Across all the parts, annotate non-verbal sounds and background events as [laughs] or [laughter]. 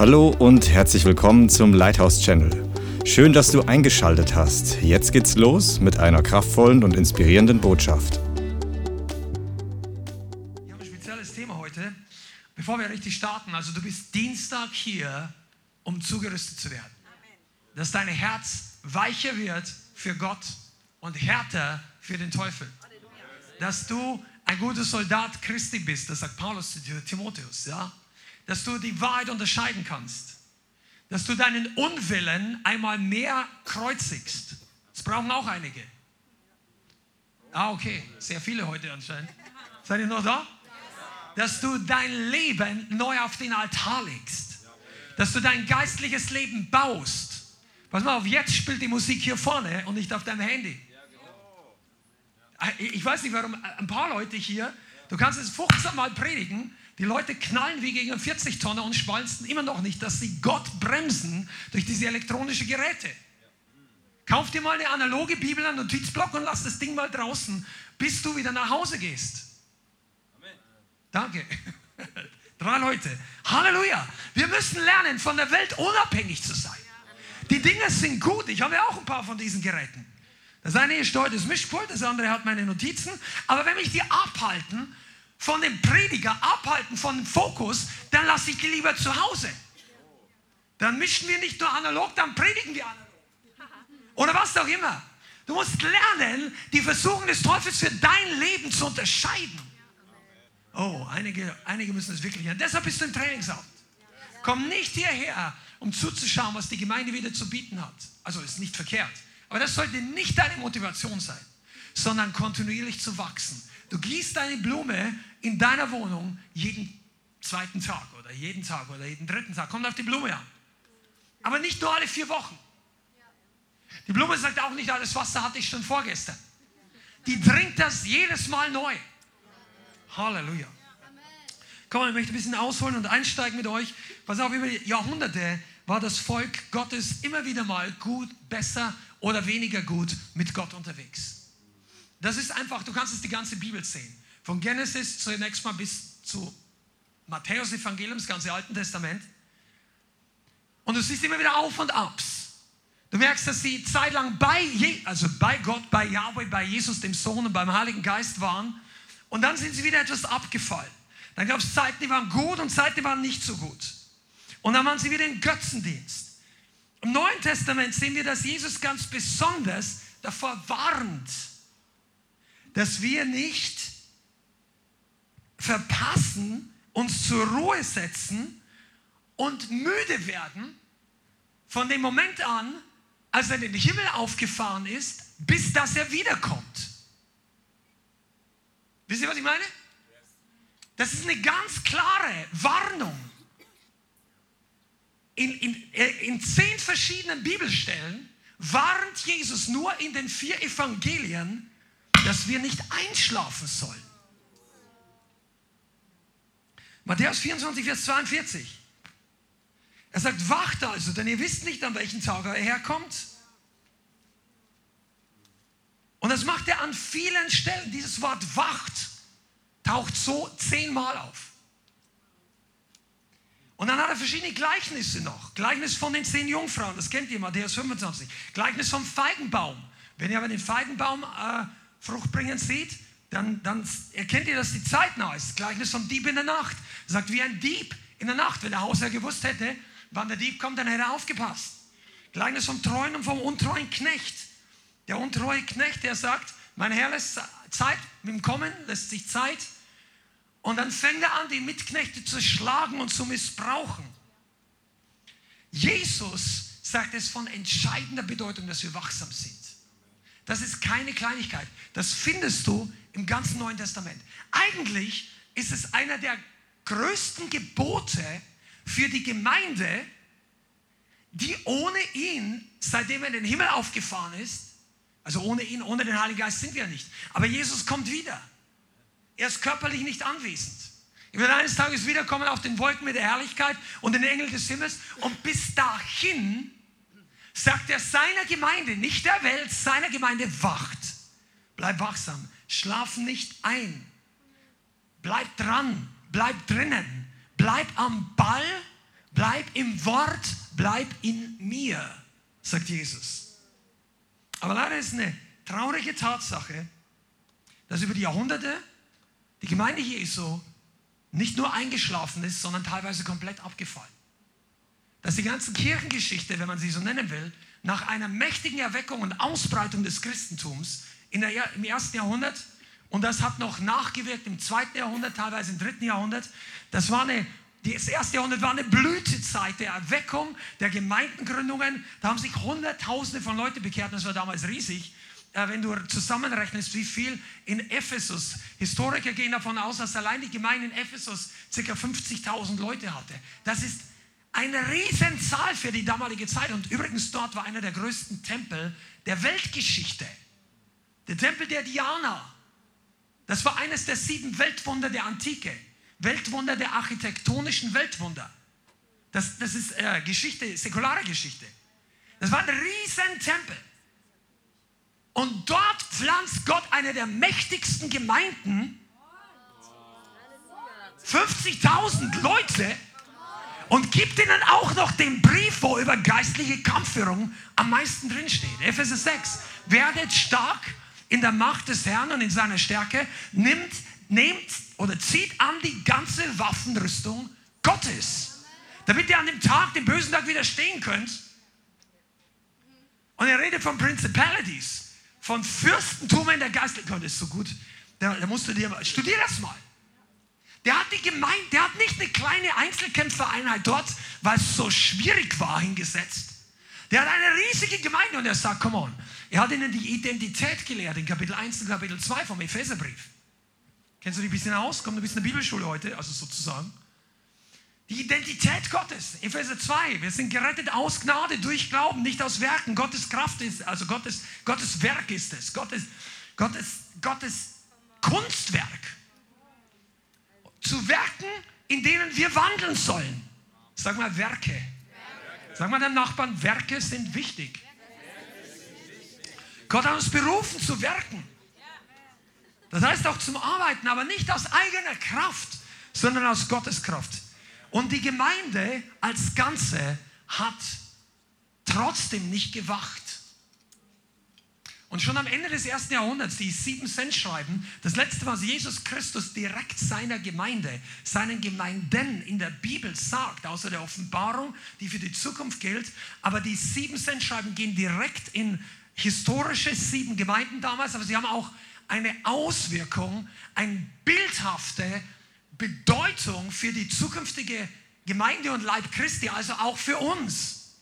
Hallo und herzlich willkommen zum Lighthouse Channel. Schön, dass du eingeschaltet hast. Jetzt geht's los mit einer kraftvollen und inspirierenden Botschaft. Ich habe ein spezielles Thema heute. Bevor wir richtig starten, also du bist Dienstag hier, um zugerüstet zu werden. Dass dein Herz weicher wird für Gott und härter für den Teufel. Dass du ein guter Soldat Christi bist, das sagt Paulus zu Timotheus, ja? Dass du die Wahrheit unterscheiden kannst. Dass du deinen Unwillen einmal mehr kreuzigst. Das brauchen auch einige. Ah, okay. Sehr viele heute anscheinend. Seid ihr noch da? Dass du dein Leben neu auf den Altar legst. Dass du dein geistliches Leben baust. Pass mal auf, jetzt spielt die Musik hier vorne und nicht auf deinem Handy. Ich weiß nicht, warum ein paar Leute hier, du kannst es 15 Mal predigen, die Leute knallen wie gegen einen 40-Tonner und schwalzen immer noch nicht, dass sie Gott bremsen durch diese elektronischen Geräte. Kauf dir mal eine analoge Bibel, einen Notizblock und lass das Ding mal draußen, bis du wieder nach Hause gehst. Amen. Danke. [laughs] Drei Leute. Halleluja. Wir müssen lernen, von der Welt unabhängig zu sein. Die Dinge sind gut. Ich habe ja auch ein paar von diesen Geräten. Das eine ist heute das Mischpult, das andere hat meine Notizen. Aber wenn mich die abhalten, von dem Prediger abhalten, von dem Fokus, dann lasse ich die lieber zu Hause. Dann mischen wir nicht nur analog, dann predigen wir analog. Oder was auch immer. Du musst lernen, die Versuchung des Teufels für dein Leben zu unterscheiden. Oh, einige, einige müssen es wirklich lernen. Deshalb bist du im Trainingsamt. Komm nicht hierher, um zuzuschauen, was die Gemeinde wieder zu bieten hat. Also ist nicht verkehrt. Aber das sollte nicht deine Motivation sein, sondern kontinuierlich zu wachsen. Du gießt deine Blume in deiner Wohnung jeden zweiten Tag oder jeden Tag oder jeden dritten Tag. Kommt auf die Blume an. Aber nicht nur alle vier Wochen. Die Blume sagt auch nicht, alles Wasser hatte ich schon vorgestern. Die trinkt das jedes Mal neu. Halleluja. Komm, ich möchte ein bisschen ausholen und einsteigen mit euch. Pass auf, über die Jahrhunderte war das Volk Gottes immer wieder mal gut, besser oder weniger gut mit Gott unterwegs. Das ist einfach, du kannst es die ganze Bibel sehen. Von Genesis zunächst mal bis zu Matthäus Evangelium, das ganze Alte Testament. Und du siehst immer wieder Auf und Abs. Du merkst, dass sie zeitlang bei, Je also bei Gott, bei Yahweh, bei Jesus, dem Sohn und beim Heiligen Geist waren. Und dann sind sie wieder etwas abgefallen. Dann gab es Zeiten, die waren gut und Zeiten, die waren nicht so gut. Und dann waren sie wieder im Götzendienst. Im Neuen Testament sehen wir, dass Jesus ganz besonders davor warnt, dass wir nicht verpassen, uns zur Ruhe setzen und müde werden von dem Moment an, als er in den Himmel aufgefahren ist, bis dass er wiederkommt. Wisst ihr, was ich meine? Das ist eine ganz klare Warnung. In, in, in zehn verschiedenen Bibelstellen warnt Jesus nur in den vier Evangelien dass wir nicht einschlafen sollen. Matthäus 24, Vers 42. Er sagt, wacht also, denn ihr wisst nicht, an welchem Tag er herkommt. Und das macht er an vielen Stellen. Dieses Wort wacht taucht so zehnmal auf. Und dann hat er verschiedene Gleichnisse noch. Gleichnis von den zehn Jungfrauen, das kennt ihr, Matthäus 25. Gleichnis vom Feigenbaum. Wenn ihr aber den Feigenbaum äh, fruchtbringend sieht, dann, dann erkennt ihr, dass die Zeit nah ist. Gleichnis vom Dieb in der Nacht. Sagt, wie ein Dieb in der Nacht. Wenn der Hausherr gewusst hätte, wann der Dieb kommt, dann hätte er aufgepasst. Gleichnis vom treuen und vom untreuen Knecht. Der untreue Knecht, der sagt, mein Herr lässt Zeit mit dem Kommen, lässt sich Zeit. Und dann fängt er an, die Mitknechte zu schlagen und zu missbrauchen. Jesus sagt es von entscheidender Bedeutung, dass wir wachsam sind. Das ist keine Kleinigkeit. Das findest du im ganzen Neuen Testament. Eigentlich ist es einer der größten Gebote für die Gemeinde, die ohne ihn, seitdem er in den Himmel aufgefahren ist, also ohne ihn, ohne den Heiligen Geist sind wir nicht. Aber Jesus kommt wieder. Er ist körperlich nicht anwesend. Er wird eines Tages wiederkommen auf den Wolken mit der Herrlichkeit und den Engeln des Himmels. Und bis dahin sagt er seiner Gemeinde, nicht der Welt, seiner Gemeinde, wacht. Bleib wachsam, schlaf nicht ein. Bleib dran, bleib drinnen, bleib am Ball Bleib im Wort, bleib in mir, sagt Jesus. Aber leider ist eine traurige Tatsache, dass über die Jahrhunderte die Gemeinde Jesu nicht nur eingeschlafen ist, sondern teilweise komplett abgefallen. Dass die ganze Kirchengeschichte, wenn man sie so nennen will, nach einer mächtigen Erweckung und Ausbreitung des Christentums in der, im ersten Jahrhundert, und das hat noch nachgewirkt im zweiten Jahrhundert, teilweise im dritten Jahrhundert, das war eine das erste Jahrhundert war eine Blütezeit der Erweckung, der Gemeindengründungen. Da haben sich Hunderttausende von Leuten bekehrt. Das war damals riesig. Äh, wenn du zusammenrechnest, wie viel in Ephesus, Historiker gehen davon aus, dass allein die Gemeinde in Ephesus ca. 50.000 Leute hatte. Das ist eine Riesenzahl für die damalige Zeit. Und übrigens dort war einer der größten Tempel der Weltgeschichte. Der Tempel der Diana. Das war eines der sieben Weltwunder der Antike. Weltwunder der architektonischen Weltwunder. Das, das ist äh, Geschichte, säkulare Geschichte. Das war ein riesen Tempel. Und dort pflanzt Gott eine der mächtigsten Gemeinden. 50.000 Leute und gibt ihnen auch noch den Brief, wo über geistliche Kampfführung am meisten drinsteht. Epheser 6. Werdet stark in der Macht des Herrn und in seiner Stärke. Nimmt, nehmt oder zieht an die ganze Waffenrüstung Gottes, damit ihr an dem Tag, dem bösen Tag widerstehen könnt. Und er redet von Principalities von Fürstentum in der Geistlichkeit ist so gut. Da, da musst du dir mal, studier das mal. Der hat die Gemeinde, der hat nicht eine kleine Einzelkämpfereinheit dort, weil es so schwierig war, hingesetzt. Der hat eine riesige Gemeinde und er sagt, come on. Er hat ihnen die Identität gelehrt in Kapitel 1 und Kapitel 2 vom Epheserbrief. Kennst du dich ein bisschen aus? Kommt ein bisschen in der Bibelschule heute, also sozusagen. Die Identität Gottes, Epheser 2, wir sind gerettet aus Gnade, durch Glauben, nicht aus Werken. Gottes Kraft ist, also Gottes, Gottes Werk ist es, Gottes, Gottes, Gottes Kunstwerk. Zu Werken, in denen wir wandeln sollen. Sag mal Werke. Sag mal deinem Nachbarn, Werke sind wichtig. Gott hat uns berufen zu werken. Das heißt auch zum Arbeiten, aber nicht aus eigener Kraft, sondern aus Gottes Kraft. Und die Gemeinde als Ganze hat trotzdem nicht gewacht. Und schon am Ende des ersten Jahrhunderts, die sieben Cent schreiben, das letzte, was Jesus Christus direkt seiner Gemeinde, seinen Gemeinden in der Bibel sagt, außer der Offenbarung, die für die Zukunft gilt, aber die sieben Cent schreiben gehen direkt in historische sieben Gemeinden damals, aber sie haben auch eine Auswirkung, eine bildhafte Bedeutung für die zukünftige Gemeinde und Leib Christi, also auch für uns.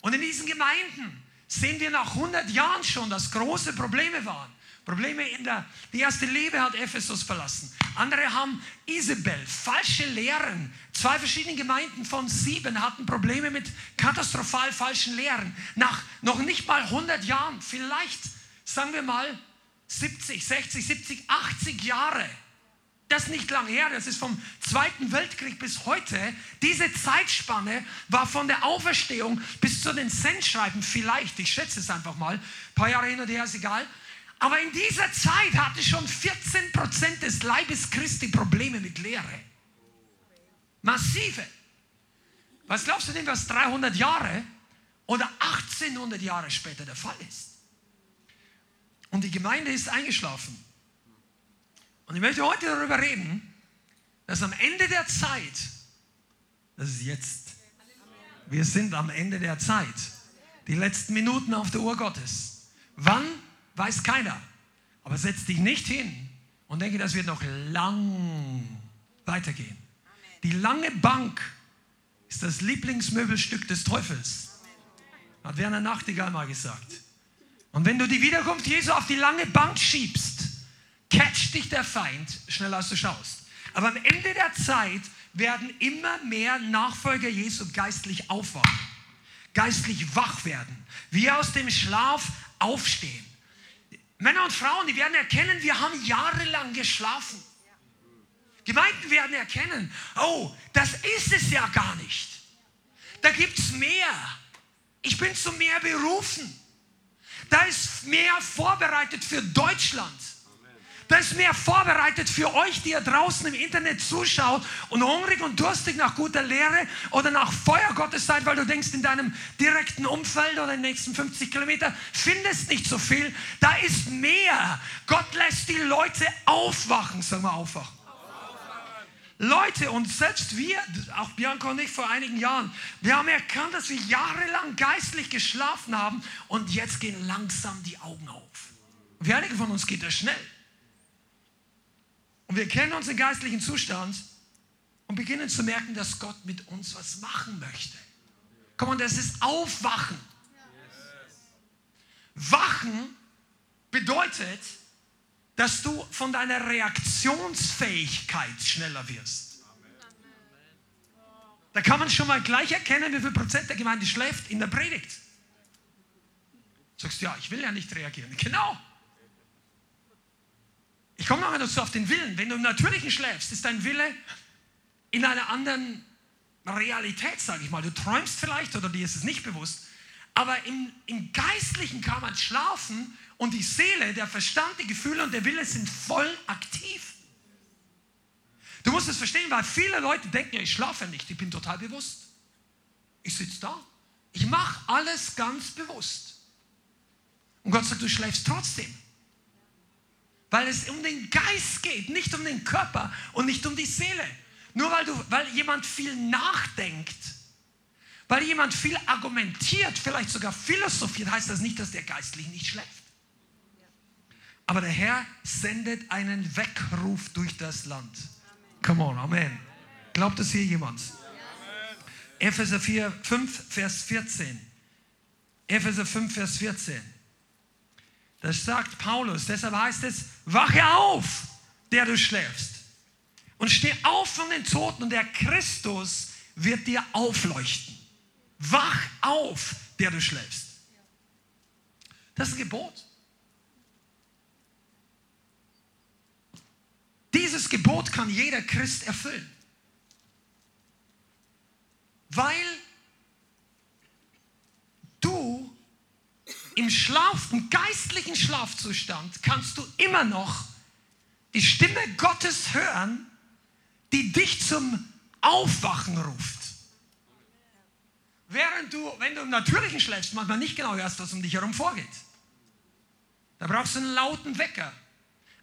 Und in diesen Gemeinden sehen wir nach 100 Jahren schon, dass große Probleme waren. Probleme in der, die erste Liebe hat Ephesus verlassen. Andere haben Isabel, falsche Lehren. Zwei verschiedene Gemeinden von sieben hatten Probleme mit katastrophal falschen Lehren. Nach noch nicht mal 100 Jahren, vielleicht sagen wir mal 70, 60, 70, 80 Jahre das ist nicht lang her, das ist vom Zweiten Weltkrieg bis heute. Diese Zeitspanne war von der Auferstehung bis zu den Sendschreiben vielleicht, ich schätze es einfach mal, ein paar Jahre hin und her ist egal. Aber in dieser Zeit hatte schon 14 Prozent des Leibes Christi Probleme mit Lehre. Massive. Was glaubst du denn, was 300 Jahre oder 1800 Jahre später der Fall ist? Und die Gemeinde ist eingeschlafen. Und ich möchte heute darüber reden, dass am Ende der Zeit, das ist jetzt, wir sind am Ende der Zeit, die letzten Minuten auf der Uhr Gottes. Wann, weiß keiner. Aber setz dich nicht hin und denke, das wird noch lang weitergehen. Die lange Bank ist das Lieblingsmöbelstück des Teufels, hat Werner Nachtigall mal gesagt. Und wenn du die Wiederkunft Jesu auf die lange Bank schiebst, catcht dich der Feind schneller als du schaust. Aber am Ende der Zeit werden immer mehr Nachfolger Jesu geistlich aufwachen, geistlich wach werden, wir aus dem Schlaf aufstehen. Männer und Frauen, die werden erkennen, wir haben jahrelang geschlafen. Gemeinden werden erkennen, oh, das ist es ja gar nicht. Da gibt es mehr. Ich bin zu mehr berufen. Da ist mehr vorbereitet für Deutschland. Das ist mehr vorbereitet für euch, die ihr draußen im Internet zuschaut und hungrig und durstig nach guter Lehre oder nach Feuer Gottes seid, weil du denkst, in deinem direkten Umfeld oder in den nächsten 50 Kilometern findest nicht so viel. Da ist mehr. Gott lässt die Leute aufwachen. Sag mal aufwachen. Leute, und selbst wir, auch Bianca und ich vor einigen Jahren, wir haben erkannt, dass wir jahrelang geistlich geschlafen haben und jetzt gehen langsam die Augen auf. Für einige von uns geht das schnell. Und wir kennen unseren geistlichen Zustand und beginnen zu merken, dass Gott mit uns was machen möchte. Komm, und das ist Aufwachen. Wachen bedeutet, dass du von deiner Reaktionsfähigkeit schneller wirst. Da kann man schon mal gleich erkennen, wie viel Prozent der Gemeinde schläft in der Predigt. Du sagst, ja, ich will ja nicht reagieren. Genau. Ich komme noch dazu auf den Willen. Wenn du im Natürlichen schläfst, ist dein Wille in einer anderen Realität, sage ich mal. Du träumst vielleicht oder dir ist es nicht bewusst. Aber im, im Geistlichen kann man schlafen und die Seele, der Verstand, die Gefühle und der Wille sind voll aktiv. Du musst es verstehen, weil viele Leute denken, ja, ich schlafe nicht, ich bin total bewusst. Ich sitze da. Ich mache alles ganz bewusst. Und Gott sagt, du schläfst trotzdem. Weil es um den Geist geht, nicht um den Körper und nicht um die Seele. Nur weil, du, weil jemand viel nachdenkt, weil jemand viel argumentiert, vielleicht sogar philosophiert, heißt das nicht, dass der geistlich nicht schläft. Aber der Herr sendet einen Weckruf durch das Land. Come on, Amen. Glaubt das hier jemand? Epheser 4, 5, Vers 14. Epheser 5, Vers 14. Das sagt Paulus. Deshalb heißt es, wache auf, der du schläfst. Und steh auf von den Toten und der Christus wird dir aufleuchten. Wach auf, der du schläfst. Das ist ein Gebot. Dieses Gebot kann jeder Christ erfüllen. Weil du im Schlaf, im geistlichen Schlafzustand kannst du immer noch die Stimme Gottes hören, die dich zum Aufwachen ruft. Während du, wenn du im Natürlichen schläfst, manchmal nicht genau hörst, was um dich herum vorgeht. Da brauchst du einen lauten Wecker.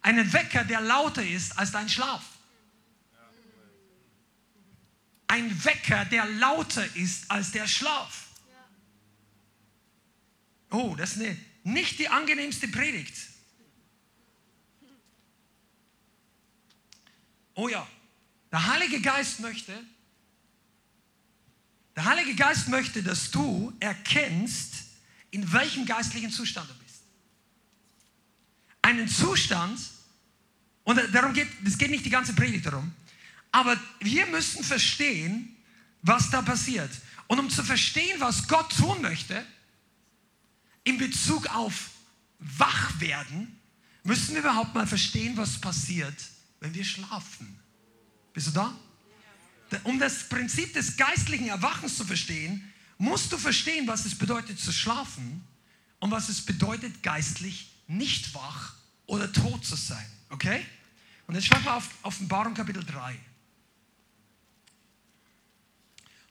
Einen Wecker, der lauter ist als dein Schlaf. Ein Wecker, der lauter ist als der Schlaf. Oh, das ist eine, nicht die angenehmste Predigt. Oh ja, der Heilige Geist möchte, der Heilige Geist möchte, dass du erkennst, in welchem geistlichen Zustand du bist einen Zustand, und darum geht, es geht nicht die ganze Predigt darum, aber wir müssen verstehen, was da passiert. Und um zu verstehen, was Gott tun möchte, in Bezug auf Wachwerden, müssen wir überhaupt mal verstehen, was passiert, wenn wir schlafen. Bist du da? Um das Prinzip des geistlichen Erwachens zu verstehen, musst du verstehen, was es bedeutet zu schlafen und was es bedeutet, geistlich nicht wach oder tot zu sein. Okay? Und jetzt schauen wir auf Offenbarung Kapitel 3.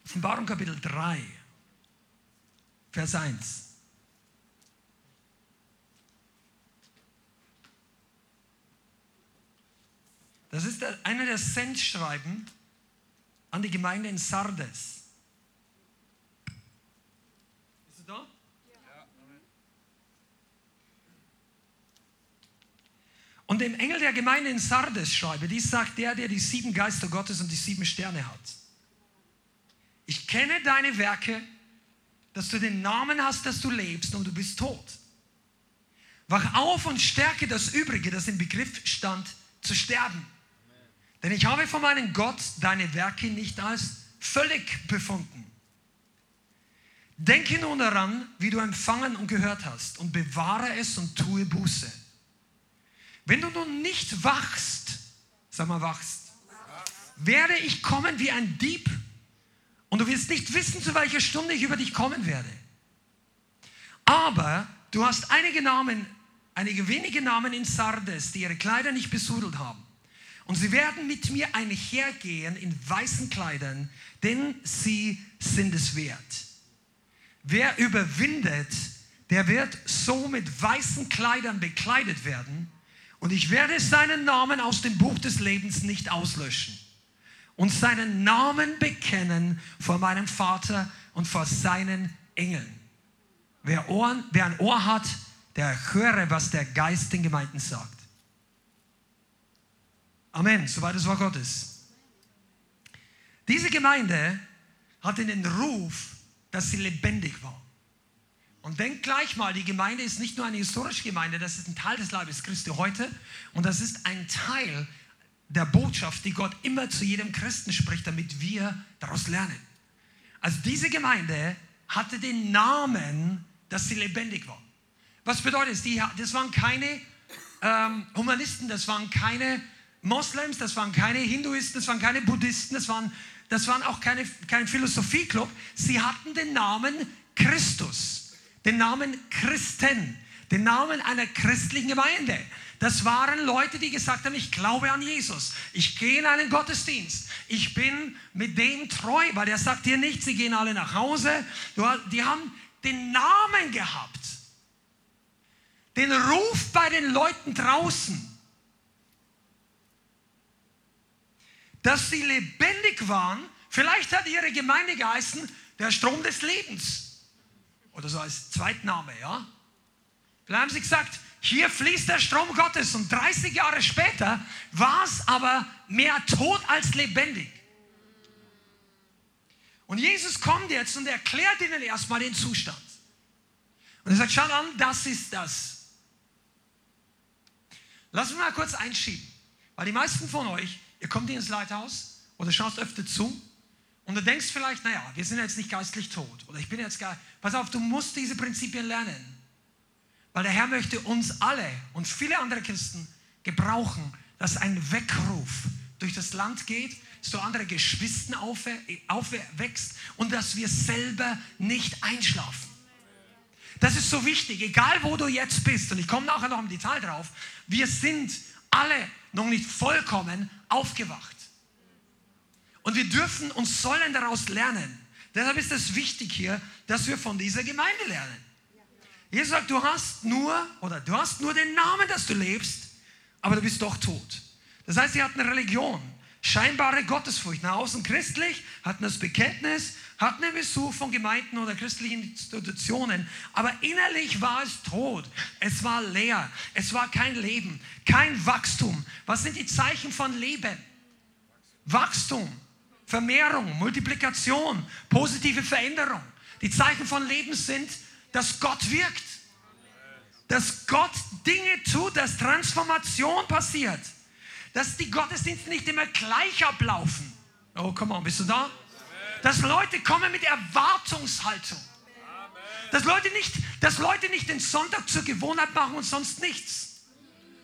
Offenbarung Kapitel 3, Vers 1. Das ist einer der Sendschreiben an die Gemeinde in Sardes. Und dem Engel der Gemeinde in Sardes schreibe, dies sagt der, der die sieben Geister Gottes und die sieben Sterne hat. Ich kenne deine Werke, dass du den Namen hast, dass du lebst und du bist tot. Wach auf und stärke das Übrige, das im Begriff stand, zu sterben. Denn ich habe von meinem Gott deine Werke nicht als völlig befunden. Denke nun daran, wie du empfangen und gehört hast, und bewahre es und tue Buße. Wenn du nun nicht wachst, sag mal wachst, werde ich kommen wie ein Dieb und du wirst nicht wissen, zu welcher Stunde ich über dich kommen werde. Aber du hast einige Namen einige wenige Namen in Sardes, die ihre Kleider nicht besudelt haben. Und sie werden mit mir einhergehen in weißen Kleidern, denn sie sind es wert. Wer überwindet, der wird so mit weißen Kleidern bekleidet werden und ich werde seinen Namen aus dem Buch des Lebens nicht auslöschen und seinen Namen bekennen vor meinem Vater und vor seinen Engeln. Wer, Ohren, wer ein Ohr hat, der höre, was der Geist den Gemeinden sagt. Amen, soweit das Wort Gottes. Diese Gemeinde hatte den Ruf, dass sie lebendig war. Und denkt gleich mal, die Gemeinde ist nicht nur eine historische Gemeinde, das ist ein Teil des Leibes Christi heute und das ist ein Teil der Botschaft, die Gott immer zu jedem Christen spricht, damit wir daraus lernen. Also diese Gemeinde hatte den Namen, dass sie lebendig war. Was bedeutet es? Die, das waren keine ähm, Humanisten, das waren keine Moslems, das waren keine Hinduisten, das waren keine Buddhisten, das waren, das waren auch keine, kein Philosophieclub. Sie hatten den Namen Christus, den Namen Christen, den Namen einer christlichen Gemeinde. Das waren Leute, die gesagt haben, ich glaube an Jesus. Ich gehe in einen Gottesdienst. Ich bin mit dem treu, weil der sagt dir nicht, sie gehen alle nach Hause. Die haben den Namen gehabt. Den Ruf bei den Leuten draußen. Dass sie lebendig waren. Vielleicht hat ihre Gemeinde geheißen, der Strom des Lebens. Oder so als Zweitname, ja. Vielleicht haben sie gesagt, hier fließt der Strom Gottes. Und 30 Jahre später war es aber mehr tot als lebendig. Und Jesus kommt jetzt und erklärt ihnen erstmal den Zustand. Und er sagt, schau an, das ist das. Lass uns mal kurz einschieben. Weil die meisten von euch, ihr kommt ins Leithaus oder schaust öfter zu und du denkst vielleicht, naja, wir sind jetzt nicht geistlich tot oder ich bin jetzt gar. Pass auf, du musst diese Prinzipien lernen. Weil der Herr möchte uns alle und viele andere Christen gebrauchen, dass ein Weckruf durch das Land geht, du andere Geschwisten aufwächst und dass wir selber nicht einschlafen. Das ist so wichtig, egal wo du jetzt bist. Und ich komme nachher noch im Detail drauf. Wir sind alle noch nicht vollkommen aufgewacht. Und wir dürfen und sollen daraus lernen. Deshalb ist es wichtig hier, dass wir von dieser Gemeinde lernen. Jesus sagt, du hast nur, oder du hast nur den Namen, dass du lebst, aber du bist doch tot. Das heißt, sie hatten eine Religion, scheinbare Gottesfurcht. Nach außen christlich, hatten das Bekenntnis, hatten einen Besuch von Gemeinden oder christlichen Institutionen, aber innerlich war es tot. Es war leer. Es war kein Leben, kein Wachstum. Was sind die Zeichen von Leben? Wachstum, Vermehrung, Multiplikation, positive Veränderung. Die Zeichen von Leben sind dass Gott wirkt. Dass Gott Dinge tut, dass Transformation passiert. Dass die Gottesdienste nicht immer gleich ablaufen. Oh, come on, bist du da? Dass Leute kommen mit Erwartungshaltung. Dass Leute, nicht, dass Leute nicht den Sonntag zur Gewohnheit machen und sonst nichts.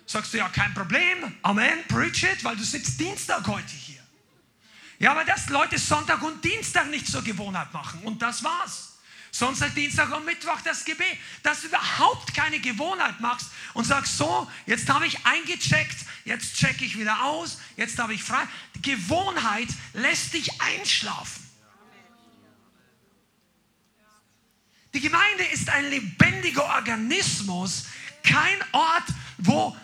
Sagst du, ja, kein Problem. Amen, preach it, weil du sitzt Dienstag heute hier. Ja, aber dass Leute Sonntag und Dienstag nicht zur Gewohnheit machen und das war's. Sonntag, Dienstag und Mittwoch das Gebet. Dass du überhaupt keine Gewohnheit machst und sagst, so, jetzt habe ich eingecheckt, jetzt checke ich wieder aus, jetzt habe ich frei. Die Gewohnheit lässt dich einschlafen. Die Gemeinde ist ein lebendiger Organismus, kein Ort, wo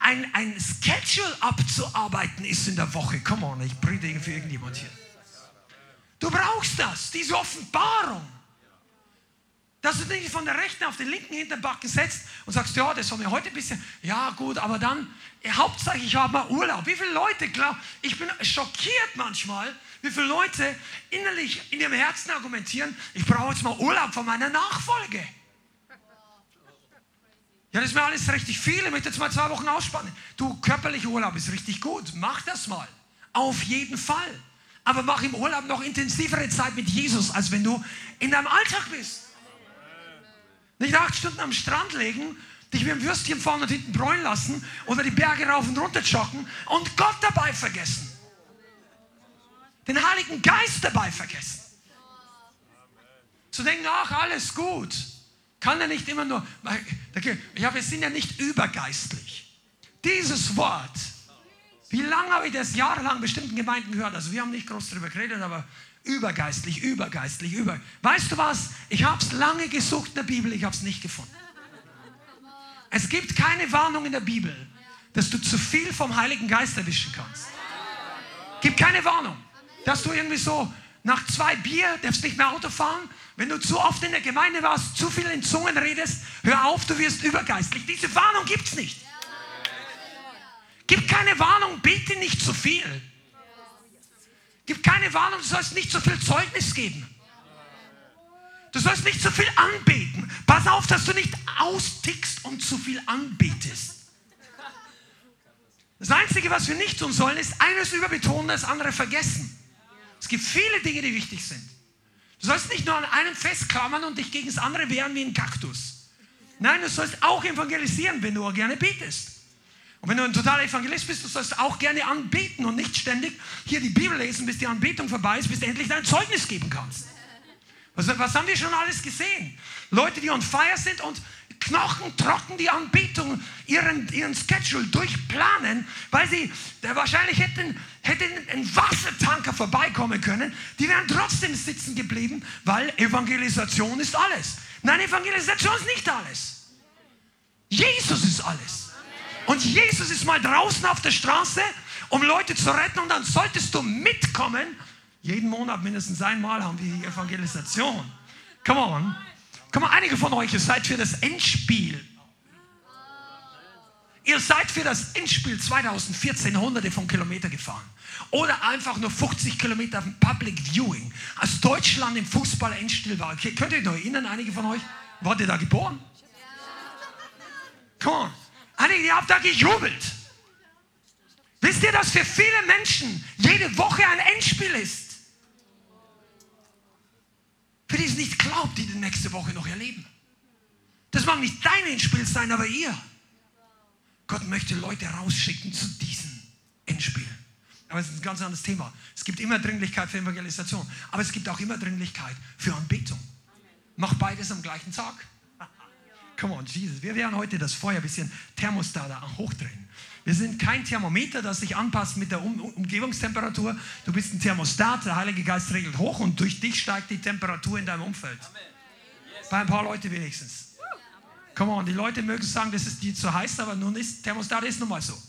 ein, ein Schedule abzuarbeiten ist in der Woche. Come on, ich predige für irgendjemand hier. Du brauchst das, diese Offenbarung. Dass du dich von der rechten auf den linken Hinterbacken setzt und sagst, ja, das war mir heute ein bisschen, ja gut, aber dann, Hauptsache ich habe mal Urlaub. Wie viele Leute glauben, ich bin schockiert manchmal, wie viele Leute innerlich in ihrem Herzen argumentieren, ich brauche jetzt mal Urlaub von meiner Nachfolge. Ja, das ist mir alles richtig viel, ich möchte jetzt mal zwei Wochen ausspannen. Du, körperlicher Urlaub ist richtig gut, mach das mal. Auf jeden Fall. Aber mach im Urlaub noch intensivere Zeit mit Jesus, als wenn du in deinem Alltag bist. Nicht acht Stunden am Strand legen, dich mit dem Würstchen vorne und hinten bräunen lassen oder die Berge rauf und runter joggen und Gott dabei vergessen. Den Heiligen Geist dabei vergessen. Zu denken, ach, alles gut. kann er nicht immer nur, ja, wir sind ja nicht übergeistlich. Dieses Wort, wie lange habe ich das jahrelang bestimmten Gemeinden gehört? Also wir haben nicht groß darüber geredet, aber übergeistlich, übergeistlich, über. Weißt du was? Ich habe es lange gesucht in der Bibel, ich habe es nicht gefunden. Es gibt keine Warnung in der Bibel, dass du zu viel vom Heiligen Geist erwischen kannst. Gibt keine Warnung, dass du irgendwie so nach zwei Bier darfst nicht mehr Auto fahren. Wenn du zu oft in der Gemeinde warst, zu viel in Zungen redest, hör auf, du wirst übergeistlich. Diese Warnung gibt es nicht. Gib keine Warnung, bete nicht zu viel. Gib keine Warnung, du sollst nicht zu viel Zeugnis geben. Du sollst nicht zu viel anbeten. Pass auf, dass du nicht austickst und zu viel anbetest. Das Einzige, was wir nicht tun sollen, ist eines überbetonen, das andere vergessen. Es gibt viele Dinge, die wichtig sind. Du sollst nicht nur an einem festklammern und dich gegen das andere wehren wie ein Kaktus. Nein, du sollst auch evangelisieren, wenn du auch gerne betest. Und wenn du ein totaler Evangelist bist, du sollst auch gerne anbeten und nicht ständig hier die Bibel lesen, bis die Anbetung vorbei ist, bis du endlich dein Zeugnis geben kannst. Was, was haben wir schon alles gesehen? Leute, die on fire sind und knochentrocken die Anbetung, ihren, ihren Schedule durchplanen, weil sie wahrscheinlich hätten, hätten ein Wassertanker vorbeikommen können. Die wären trotzdem sitzen geblieben, weil Evangelisation ist alles. Nein, Evangelisation ist nicht alles. Jesus ist alles. Und Jesus ist mal draußen auf der Straße, um Leute zu retten und dann solltest du mitkommen. Jeden Monat mindestens einmal haben wir die Evangelisation. Come on. Komm mal, einige von euch, ihr seid für das Endspiel. Ihr seid für das Endspiel 2014 hunderte von Kilometern gefahren. Oder einfach nur 50 Kilometer Public Viewing. Als Deutschland im Fußball-Endspiel war. Okay, könnt ihr euch noch erinnern, einige von euch? Wart ihr da geboren? Come on. Einige, ihr habt da gejubelt. Wisst ihr, dass für viele Menschen jede Woche ein Endspiel ist? Für die es nicht glaubt, die die nächste Woche noch erleben. Das mag nicht dein Endspiel sein, aber ihr. Gott möchte Leute rausschicken zu diesem Endspiel. Aber es ist ein ganz anderes Thema. Es gibt immer Dringlichkeit für Evangelisation, aber es gibt auch immer Dringlichkeit für Anbetung. Mach beides am gleichen Tag. [laughs] Come on, Jesus. Wir werden heute das Feuer ein bisschen Thermostat hochdrehen. Wir sind kein Thermometer, das sich anpasst mit der um Umgebungstemperatur. Du bist ein Thermostat, der Heilige Geist regelt hoch und durch dich steigt die Temperatur in deinem Umfeld. Bei ein paar Leuten wenigstens. Come on, die Leute mögen sagen, das ist dir zu heiß, aber nun ist Thermostat ist nun mal so.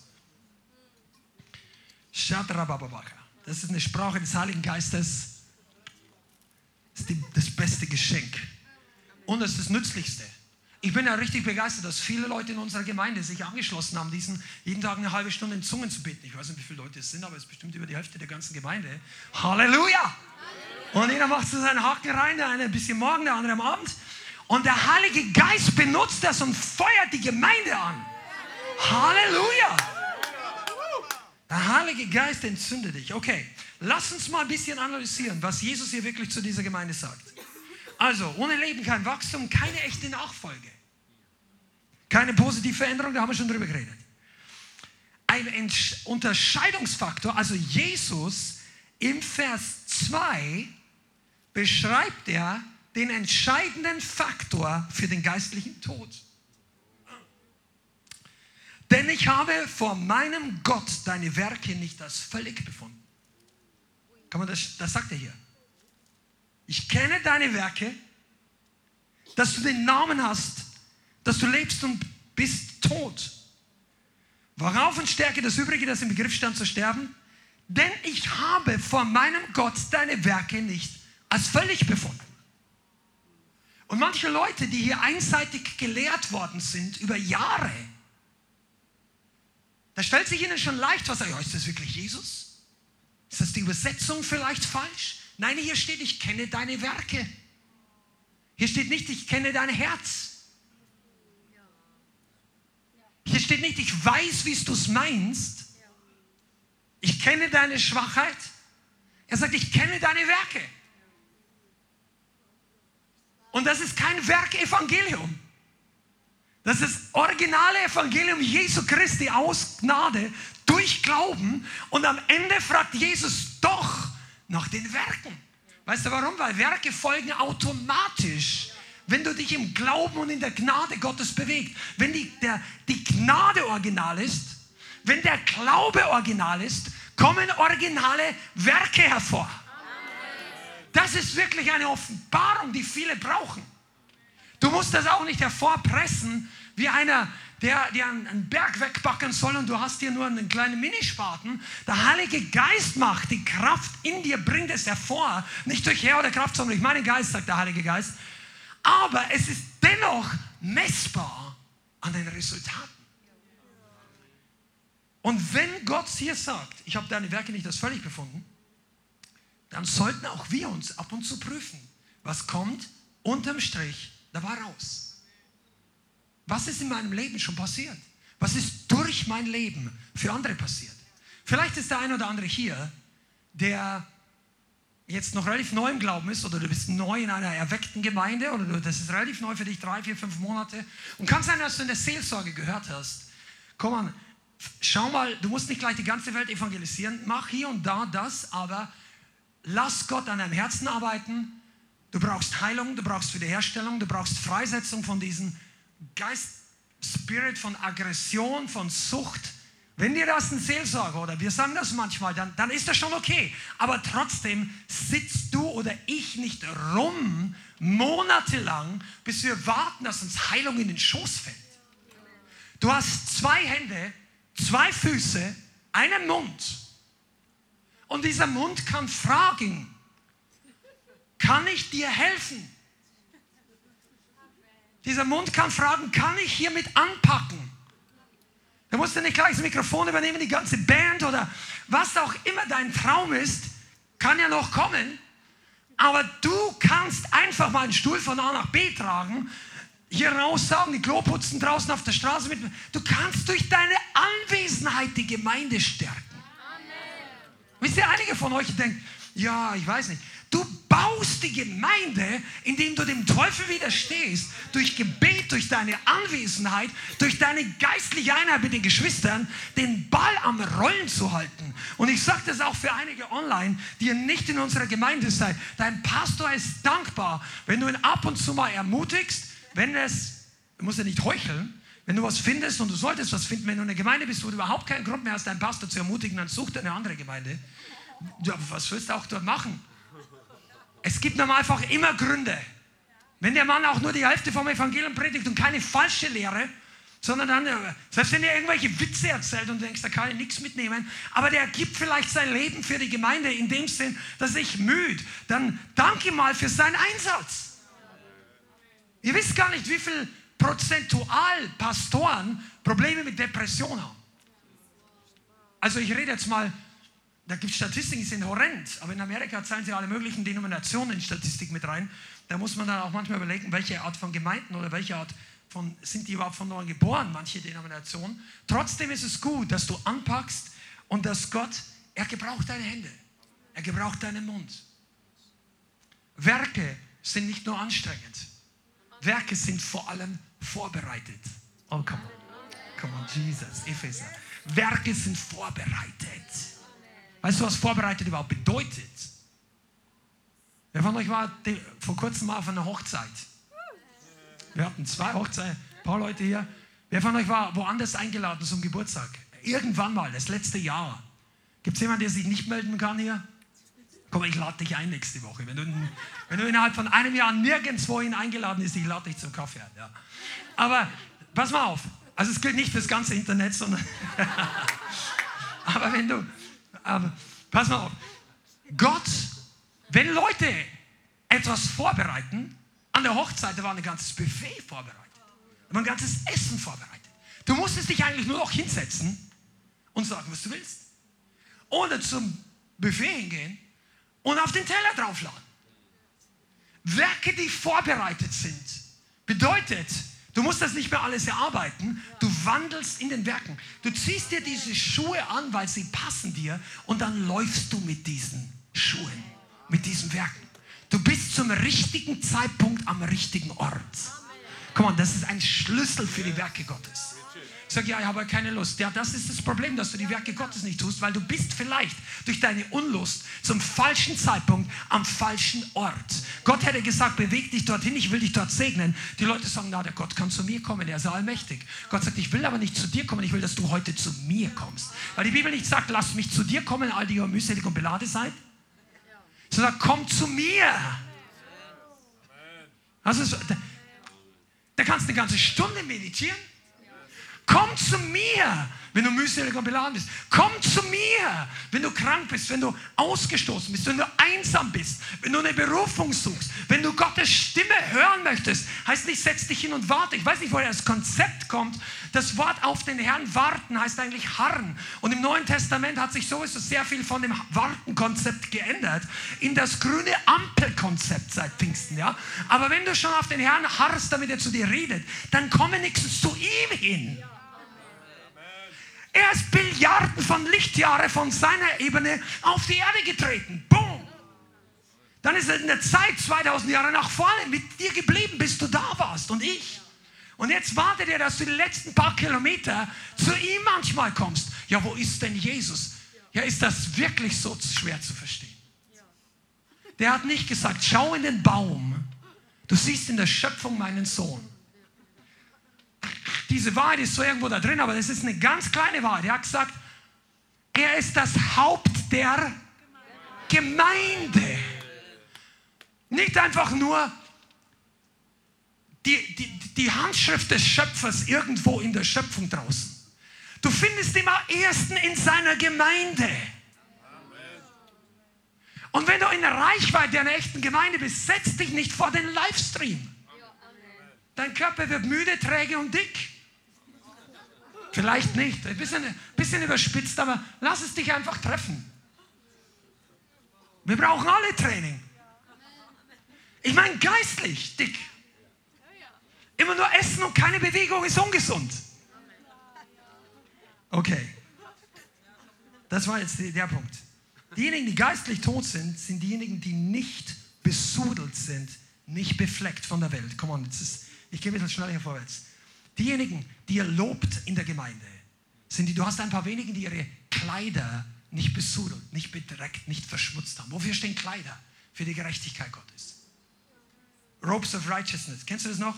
Das ist eine Sprache des Heiligen Geistes. Das ist die, das beste Geschenk. Und das ist das Nützlichste. Ich bin ja richtig begeistert, dass viele Leute in unserer Gemeinde sich angeschlossen haben, diesen jeden Tag eine halbe Stunde in Zungen zu beten. Ich weiß nicht, wie viele Leute es sind, aber es ist bestimmt über die Hälfte der ganzen Gemeinde. Halleluja! Und jeder macht so seinen Haken rein, der eine ein bisschen morgen, der andere am Abend. Und der Heilige Geist benutzt das und feuert die Gemeinde an. Halleluja! Der Heilige Geist entzündet dich. Okay, lass uns mal ein bisschen analysieren, was Jesus hier wirklich zu dieser Gemeinde sagt. Also, ohne Leben kein Wachstum, keine echte Nachfolge. Keine positive Veränderung, da haben wir schon drüber geredet. Ein Entsch Unterscheidungsfaktor, also Jesus im Vers 2 beschreibt er den entscheidenden Faktor für den geistlichen Tod. Denn ich habe vor meinem Gott deine Werke nicht als völlig befunden. Kann man das, das sagt er hier. Ich kenne deine Werke, dass du den Namen hast, dass du lebst und bist tot. Worauf und stärke das Übrige, das im Begriff stand zu sterben? Denn ich habe vor meinem Gott deine Werke nicht als völlig befunden. Und manche Leute, die hier einseitig gelehrt worden sind über Jahre, da stellt sich ihnen schon leicht was, ja, ist das wirklich Jesus? Ist das die Übersetzung vielleicht falsch? Nein, hier steht, ich kenne deine Werke. Hier steht nicht, ich kenne dein Herz. Hier steht nicht, ich weiß, wie du es meinst. Ich kenne deine Schwachheit. Er sagt, ich kenne deine Werke. Und das ist kein Werkevangelium. Das ist das originale Evangelium Jesu Christi aus Gnade durch Glauben. Und am Ende fragt Jesus doch nach den Werken. Weißt du warum? Weil Werke folgen automatisch wenn du dich im Glauben und in der Gnade Gottes bewegst. Wenn die, der, die Gnade original ist, wenn der Glaube original ist, kommen originale Werke hervor. Das ist wirklich eine Offenbarung, die viele brauchen. Du musst das auch nicht hervorpressen, wie einer, der, der einen Berg wegbacken soll und du hast hier nur einen kleinen Minispaten. Der Heilige Geist macht die Kraft in dir, bringt es hervor. Nicht durch Herr oder Kraft, sondern durch meinen Geist, sagt der Heilige Geist. Aber es ist dennoch messbar an den Resultaten. Und wenn Gott hier sagt, ich habe deine Werke nicht als völlig befunden, dann sollten auch wir uns ab und zu prüfen, was kommt unterm Strich dabei raus. Was ist in meinem Leben schon passiert? Was ist durch mein Leben für andere passiert? Vielleicht ist der ein oder andere hier, der jetzt noch relativ neu im Glauben ist oder du bist neu in einer erweckten Gemeinde oder du, das ist relativ neu für dich, drei, vier, fünf Monate und kann sein, dass du in der Seelsorge gehört hast. Komm an, schau mal, du musst nicht gleich die ganze Welt evangelisieren, mach hier und da das, aber lass Gott an deinem Herzen arbeiten. Du brauchst Heilung, du brauchst Wiederherstellung, du brauchst Freisetzung von diesem Geist, Spirit von Aggression, von Sucht. Wenn dir das ein Seelsorger oder wir sagen das manchmal, dann, dann ist das schon okay. Aber trotzdem sitzt du oder ich nicht rum monatelang, bis wir warten, dass uns Heilung in den Schoß fällt. Du hast zwei Hände, zwei Füße, einen Mund. Und dieser Mund kann fragen, kann ich dir helfen? Dieser Mund kann fragen, kann ich hiermit anpacken? Da musst du nicht gleich das Mikrofon übernehmen, die ganze Band oder was auch immer dein Traum ist, kann ja noch kommen. Aber du kannst einfach mal einen Stuhl von A nach B tragen, hier raus sagen, die Klo putzen draußen auf der Straße mit. Du kannst durch deine Anwesenheit die Gemeinde stärken. Amen. Wisst ihr, einige von euch denken, ja, ich weiß nicht. Du baust die Gemeinde, indem du dem Teufel widerstehst, durch Gebet, durch deine Anwesenheit, durch deine geistliche Einheit mit den Geschwistern, den Ball am Rollen zu halten. Und ich sage das auch für einige online, die ihr nicht in unserer Gemeinde seid. Dein Pastor ist dankbar, wenn du ihn ab und zu mal ermutigst, wenn es, musst ja nicht heucheln, wenn du was findest und du solltest was finden, wenn du in einer Gemeinde bist, wo du überhaupt keinen Grund mehr hast, deinen Pastor zu ermutigen, dann such dir eine andere Gemeinde. Ja, was willst du auch dort machen? Es gibt normal einfach immer Gründe. Wenn der Mann auch nur die Hälfte vom Evangelium predigt und keine falsche Lehre, sondern dann, äh, selbst wenn er irgendwelche Witze erzählt und du denkst, da kann ich nichts mitnehmen, aber der gibt vielleicht sein Leben für die Gemeinde in dem Sinn, dass ich müde, dann danke mal für seinen Einsatz. Ihr wisst gar nicht, wie viel prozentual Pastoren Probleme mit Depression haben. Also ich rede jetzt mal da gibt es Statistiken, die sind horrend, aber in Amerika zahlen sie alle möglichen Denominationen in Statistik mit rein. Da muss man dann auch manchmal überlegen, welche Art von Gemeinden oder welche Art von, sind die überhaupt von neuem geboren, manche Denominationen. Trotzdem ist es gut, dass du anpackst und dass Gott, er gebraucht deine Hände, er gebraucht deinen Mund. Werke sind nicht nur anstrengend, Werke sind vor allem vorbereitet. Oh, come on. Come on, Jesus, Epheser. Werke sind vorbereitet. Weißt du, was vorbereitet überhaupt bedeutet? Wer von euch war vor kurzem mal auf einer Hochzeit? Wir hatten zwei Hochzeiten, ein paar Leute hier. Wer von euch war woanders eingeladen zum Geburtstag? Irgendwann mal, das letzte Jahr. Gibt es jemanden, der sich nicht melden kann hier? Komm, ich lade dich ein nächste Woche. Wenn du, wenn du innerhalb von einem Jahr nirgendwohin eingeladen bist, ich lade dich zum Kaffee ein. Ja. Aber pass mal auf. Also es gilt nicht für das ganze Internet, sondern... [laughs] aber wenn du, aber pass mal auf. Gott, wenn Leute etwas vorbereiten, an der Hochzeit war ein ganzes Buffet vorbereitet. Da war ein ganzes Essen vorbereitet. Du musstest dich eigentlich nur noch hinsetzen und sagen, was du willst. Oder zum Buffet hingehen und auf den Teller draufladen. Werke, die vorbereitet sind, bedeutet, Du musst das nicht mehr alles erarbeiten. Du wandelst in den Werken. Du ziehst dir diese Schuhe an, weil sie passen dir und dann läufst du mit diesen Schuhen, mit diesen Werken. Du bist zum richtigen Zeitpunkt am richtigen Ort. Komm das ist ein Schlüssel für die Werke Gottes. Sag, ja, ich habe keine Lust. Ja, das ist das Problem, dass du die Werke Gottes nicht tust, weil du bist vielleicht durch deine Unlust zum falschen Zeitpunkt am falschen Ort. Gott hätte gesagt, beweg dich dorthin, ich will dich dort segnen. Die Leute sagen, na, der Gott kann zu mir kommen, er ist allmächtig. Gott sagt, ich will aber nicht zu dir kommen, ich will, dass du heute zu mir kommst. Weil die Bibel nicht sagt, lass mich zu dir kommen, all die ihr mühselig und beladen seid. Sondern komm zu mir. Also, da, da kannst du eine ganze Stunde meditieren. Komm zu mir, wenn du mühselig und beladen bist. Komm zu mir, wenn du krank bist, wenn du ausgestoßen bist, wenn du einsam bist, wenn du eine Berufung suchst, wenn du Gottes Stimme hören möchtest. Heißt nicht, setz dich hin und warte. Ich weiß nicht, woher das Konzept kommt. Das Wort auf den Herrn warten heißt eigentlich harren. Und im Neuen Testament hat sich sowieso sehr viel von dem Warten-Konzept geändert in das grüne Ampel-Konzept seit Pfingsten. Ja? Aber wenn du schon auf den Herrn harrst, damit er zu dir redet, dann komme wenigstens zu ihm hin. Er ist Billiarden von Lichtjahre von seiner Ebene auf die Erde getreten. Boom! Dann ist er in der Zeit 2000 Jahre nach vorne mit dir geblieben, bis du da warst und ich. Und jetzt wartet er, dass du die letzten paar Kilometer zu ihm manchmal kommst. Ja, wo ist denn Jesus? Ja, ist das wirklich so schwer zu verstehen? Der hat nicht gesagt, schau in den Baum. Du siehst in der Schöpfung meinen Sohn diese Wahrheit ist so irgendwo da drin, aber das ist eine ganz kleine Wahrheit. Er hat gesagt, er ist das Haupt der Gemeinde. Nicht einfach nur die, die, die Handschrift des Schöpfers irgendwo in der Schöpfung draußen. Du findest ihn am ersten in seiner Gemeinde. Und wenn du in der Reichweite einer echten Gemeinde bist, setz dich nicht vor den Livestream. Dein Körper wird müde, träge und dick. Vielleicht nicht, ein bisschen, bisschen überspitzt, aber lass es dich einfach treffen. Wir brauchen alle Training. Ich meine geistlich, dick. Immer nur Essen und keine Bewegung ist ungesund. Okay. Das war jetzt der Punkt. Diejenigen, die geistlich tot sind, sind diejenigen, die nicht besudelt sind, nicht befleckt von der Welt. Komm on, ich gehe ein bisschen schneller hier vorwärts. Diejenigen, die ihr lobt in der Gemeinde, sind die, du hast ein paar wenigen, die ihre Kleider nicht besudelt, nicht bedreckt, nicht verschmutzt haben. Wofür stehen Kleider? Für die Gerechtigkeit Gottes. Ropes of Righteousness. Kennst du das noch?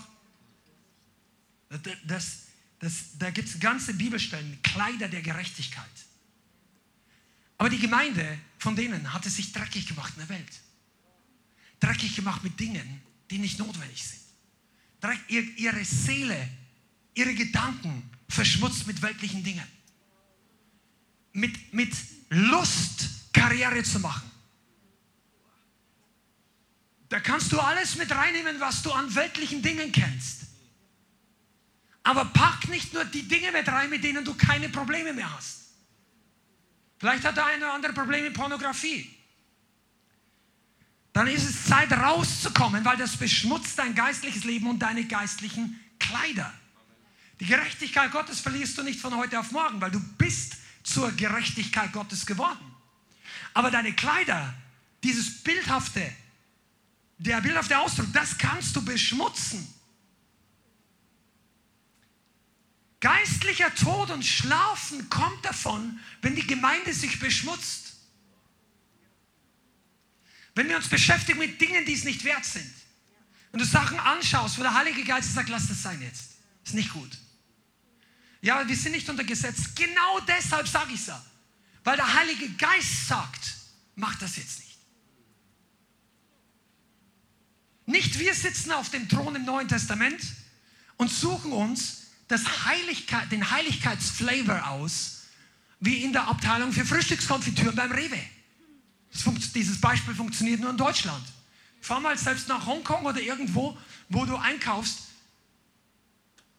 Das, das, da gibt es ganze Bibelstellen, Kleider der Gerechtigkeit. Aber die Gemeinde von denen hat es sich dreckig gemacht in der Welt. Dreckig gemacht mit Dingen, die nicht notwendig sind. Dreck, ihre Seele ihre Gedanken verschmutzt mit weltlichen Dingen. Mit, mit Lust, Karriere zu machen. Da kannst du alles mit reinnehmen, was du an weltlichen Dingen kennst. Aber pack nicht nur die Dinge mit rein, mit denen du keine Probleme mehr hast. Vielleicht hat der eine oder andere Probleme mit Pornografie. Dann ist es Zeit rauszukommen, weil das beschmutzt dein geistliches Leben und deine geistlichen Kleider. Die Gerechtigkeit Gottes verlierst du nicht von heute auf morgen, weil du bist zur Gerechtigkeit Gottes geworden. Aber deine Kleider, dieses bildhafte, der bildhafte Ausdruck, das kannst du beschmutzen. Geistlicher Tod und Schlafen kommt davon, wenn die Gemeinde sich beschmutzt. Wenn wir uns beschäftigen mit Dingen, die es nicht wert sind. Wenn du Sachen anschaust, wo der Heilige Geist sagt, lass das sein jetzt. Ist nicht gut. Ja, wir sind nicht unter Gesetz. Genau deshalb sage ich es ja. Weil der Heilige Geist sagt, mach das jetzt nicht. Nicht wir sitzen auf dem Thron im Neuen Testament und suchen uns Heiligkeit, den Heiligkeitsflavor aus, wie in der Abteilung für Frühstückskonfitüren beim Rewe. Dieses Beispiel funktioniert nur in Deutschland. Fahr mal selbst nach Hongkong oder irgendwo, wo du einkaufst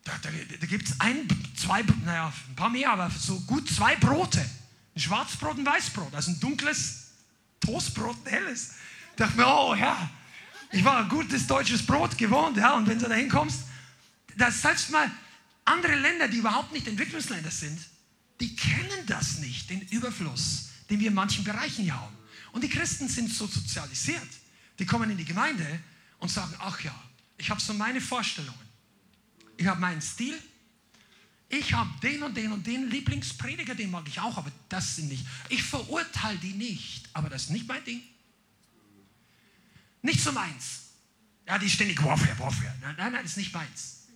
da, da, da gibt es ein, zwei, naja, ein paar mehr, aber so gut zwei Brote. Ein Schwarzbrot und Weißbrot. Also ein dunkles Toastbrot, ein helles. Ich dachte mir, oh Herr, ich war ein gutes deutsches Brot gewohnt. Ja, und wenn du da hinkommst, dass selbst mal andere Länder, die überhaupt nicht Entwicklungsländer sind, die kennen das nicht, den Überfluss, den wir in manchen Bereichen hier haben. Und die Christen sind so sozialisiert. Die kommen in die Gemeinde und sagen, ach ja, ich habe so meine Vorstellungen ich habe meinen Stil, Ich habe den und den und den Lieblingsprediger, den mag ich auch, aber das sind nicht. Ich verurteile die nicht, aber das ist nicht mein Ding. Nicht so meins. Ja, die ständig Warfare, Warfare. Nein, nein, nein, das ist nicht meins.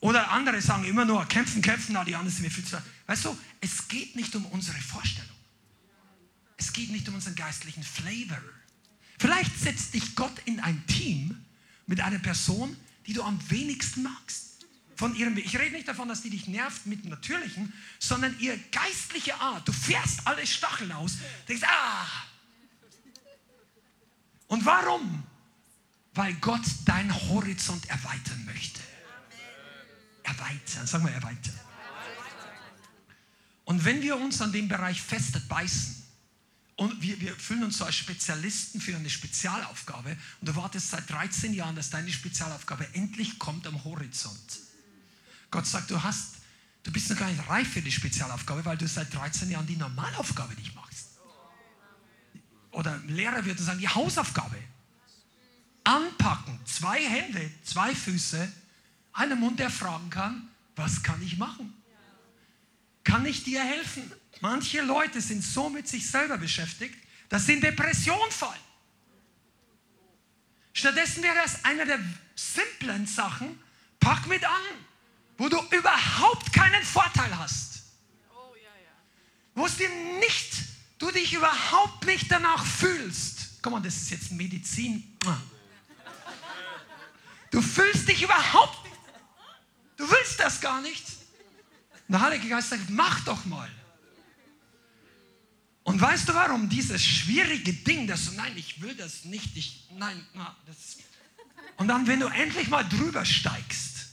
Oder andere sagen immer nur kämpfen, kämpfen, na, die anderen sind mir viel zu. Weißt du, es geht nicht um unsere Vorstellung. Es geht nicht um unseren geistlichen Flavor. Vielleicht setzt dich Gott in ein Team mit einer Person, die du am wenigsten magst. Von ihrem, ich rede nicht davon, dass die dich nervt mit dem Natürlichen, sondern ihr geistliche Art. Du fährst alle Stacheln aus, denkst, ah. Und warum? Weil Gott deinen Horizont erweitern möchte. Erweitern, sag mal erweitern. Und wenn wir uns an dem Bereich fest beißen, und wir, wir fühlen uns so als Spezialisten für eine Spezialaufgabe und du wartest seit 13 Jahren, dass deine Spezialaufgabe endlich kommt am Horizont. Gott sagt, du hast, du bist noch gar nicht reif für die Spezialaufgabe, weil du seit 13 Jahren die Normalaufgabe nicht machst. Oder Lehrer würde sagen, die Hausaufgabe. Anpacken, zwei Hände, zwei Füße, einen Mund, der fragen kann, was kann ich machen? Kann ich dir helfen? Manche Leute sind so mit sich selber beschäftigt, dass sie in Depression fallen. Stattdessen wäre es eine der simplen Sachen, pack mit an, wo du überhaupt keinen Vorteil hast. Wo es dir nicht, du dich überhaupt nicht danach fühlst. Komm mal, das ist jetzt Medizin. Du fühlst dich überhaupt nicht. Du willst das gar nicht. der Heilige Geist sagt, mach doch mal. Und weißt du warum? Dieses schwierige Ding, dass du, nein, ich will das nicht, ich, nein, na, das. Und dann, wenn du endlich mal drüber steigst,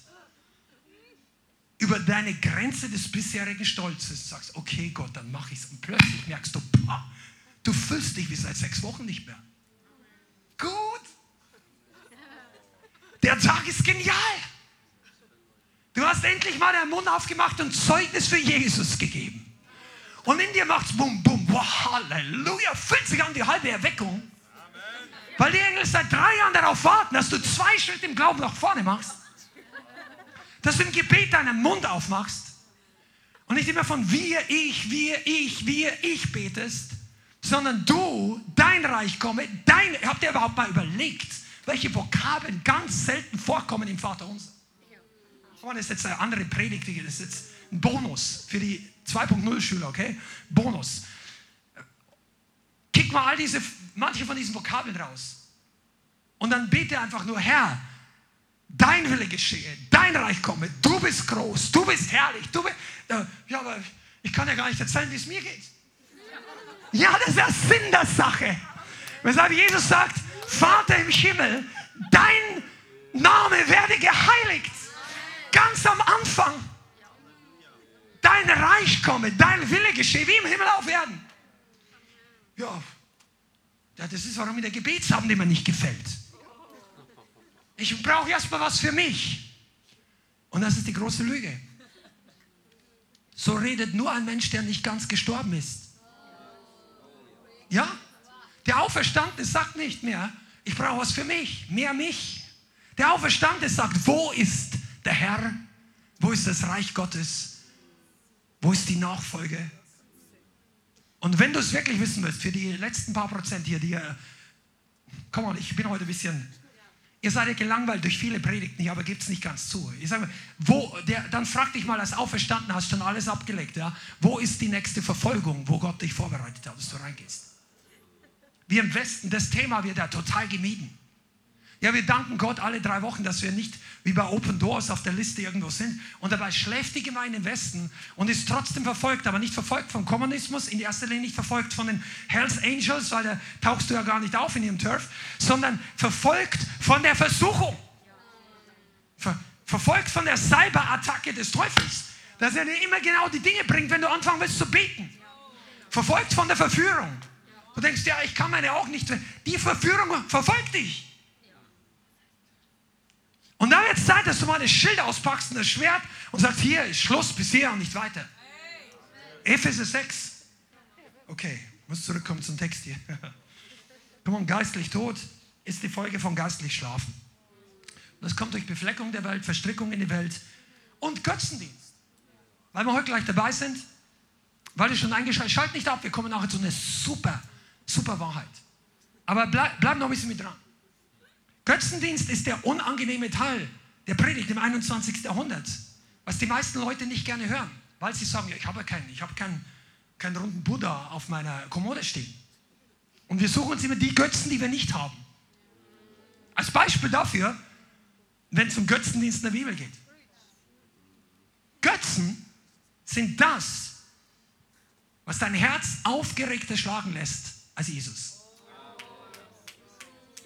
über deine Grenze des bisherigen Stolzes, sagst, okay Gott, dann mach ich es. Und plötzlich merkst du, boah, du fühlst dich wie seit sechs Wochen nicht mehr. Gut. Der Tag ist genial. Du hast endlich mal deinen Mund aufgemacht und Zeugnis für Jesus gegeben. Und in dir macht es bum, bum, wow, Halleluja, fühlt sich an die halbe Erweckung. Weil die Engel seit drei Jahren darauf warten, dass du zwei Schritte im Glauben nach vorne machst. Dass du im Gebet deinen Mund aufmachst. Und nicht immer von wir, ich, wir, ich, wir, ich betest, sondern du, dein Reich komme, dein, habt ihr überhaupt mal überlegt, welche Vokabeln ganz selten vorkommen im Vater unser? Das ist jetzt eine andere Predigt, das ist jetzt Bonus für die 2.0 Schüler, okay? Bonus. Kick mal all diese, manche von diesen Vokabeln raus. Und dann bete einfach nur, Herr, dein Wille geschehe, dein Reich komme, du bist groß, du bist herrlich, du bist, ja, aber ich kann ja gar nicht erzählen, wie es mir geht. Ja, das ist der Sinn der Sache. Weshalb Jesus sagt, Vater im Himmel, dein Name werde geheiligt. Ganz am Anfang dein Reich komme, dein Wille geschehe, wie im Himmel auf Erden. Ja, das ist, warum mir der Gebetsabend immer nicht gefällt. Ich brauche erstmal was für mich. Und das ist die große Lüge. So redet nur ein Mensch, der nicht ganz gestorben ist. Ja? Der Auferstandene sagt nicht mehr, ich brauche was für mich, mehr mich. Der Auferstandene sagt, wo ist der Herr? Wo ist das Reich Gottes? Wo ist die Nachfolge? Und wenn du es wirklich wissen willst, für die letzten paar Prozent hier, die, komm mal, ich bin heute ein bisschen, ihr seid ja gelangweilt durch viele Predigten hier, aber gibt es nicht ganz zu. Ich sage mal, wo, der, dann frag dich mal, als auferstanden hast, schon alles abgelegt, ja? Wo ist die nächste Verfolgung, wo Gott dich vorbereitet hat, dass du reingehst? Wir im Westen, das Thema wird ja total gemieden. Ja, wir danken Gott alle drei Wochen, dass wir nicht wie bei Open Doors auf der Liste irgendwo sind. Und dabei schläft die Gemeinde im Westen und ist trotzdem verfolgt, aber nicht verfolgt vom Kommunismus, in erster Linie nicht verfolgt von den Hells Angels, weil da tauchst du ja gar nicht auf in ihrem Turf, sondern verfolgt von der Versuchung. Ver verfolgt von der Cyberattacke des Teufels, dass er dir immer genau die Dinge bringt, wenn du anfangen willst zu beten. Verfolgt von der Verführung. Du denkst, ja, ich kann meine auch nicht. Die Verführung verfolgt dich. Und dann wird es Zeit, dass du mal das Schild auspackst und das Schwert und sagst, hier ist Schluss, bis hier und nicht weiter. Epheser 6. Okay, muss zurückkommen zum Text hier. [laughs] Komm on, geistlich tot ist die Folge von geistlich schlafen. Das kommt durch Befleckung der Welt, Verstrickung in die Welt und Götzendienst. Weil wir heute gleich dabei sind, weil ihr schon eingeschaltet Schalt nicht ab, wir kommen nachher zu einer super, super Wahrheit. Aber bleib, bleib noch ein bisschen mit dran. Götzendienst ist der unangenehme Teil der Predigt im 21. Jahrhundert, was die meisten Leute nicht gerne hören, weil sie sagen, ja, ich habe keinen, ich habe keinen, keinen runden Buddha auf meiner Kommode stehen. Und wir suchen uns immer die Götzen, die wir nicht haben. Als Beispiel dafür, wenn es um Götzendienst in der Bibel geht. Götzen sind das, was dein Herz aufgeregter schlagen lässt als Jesus.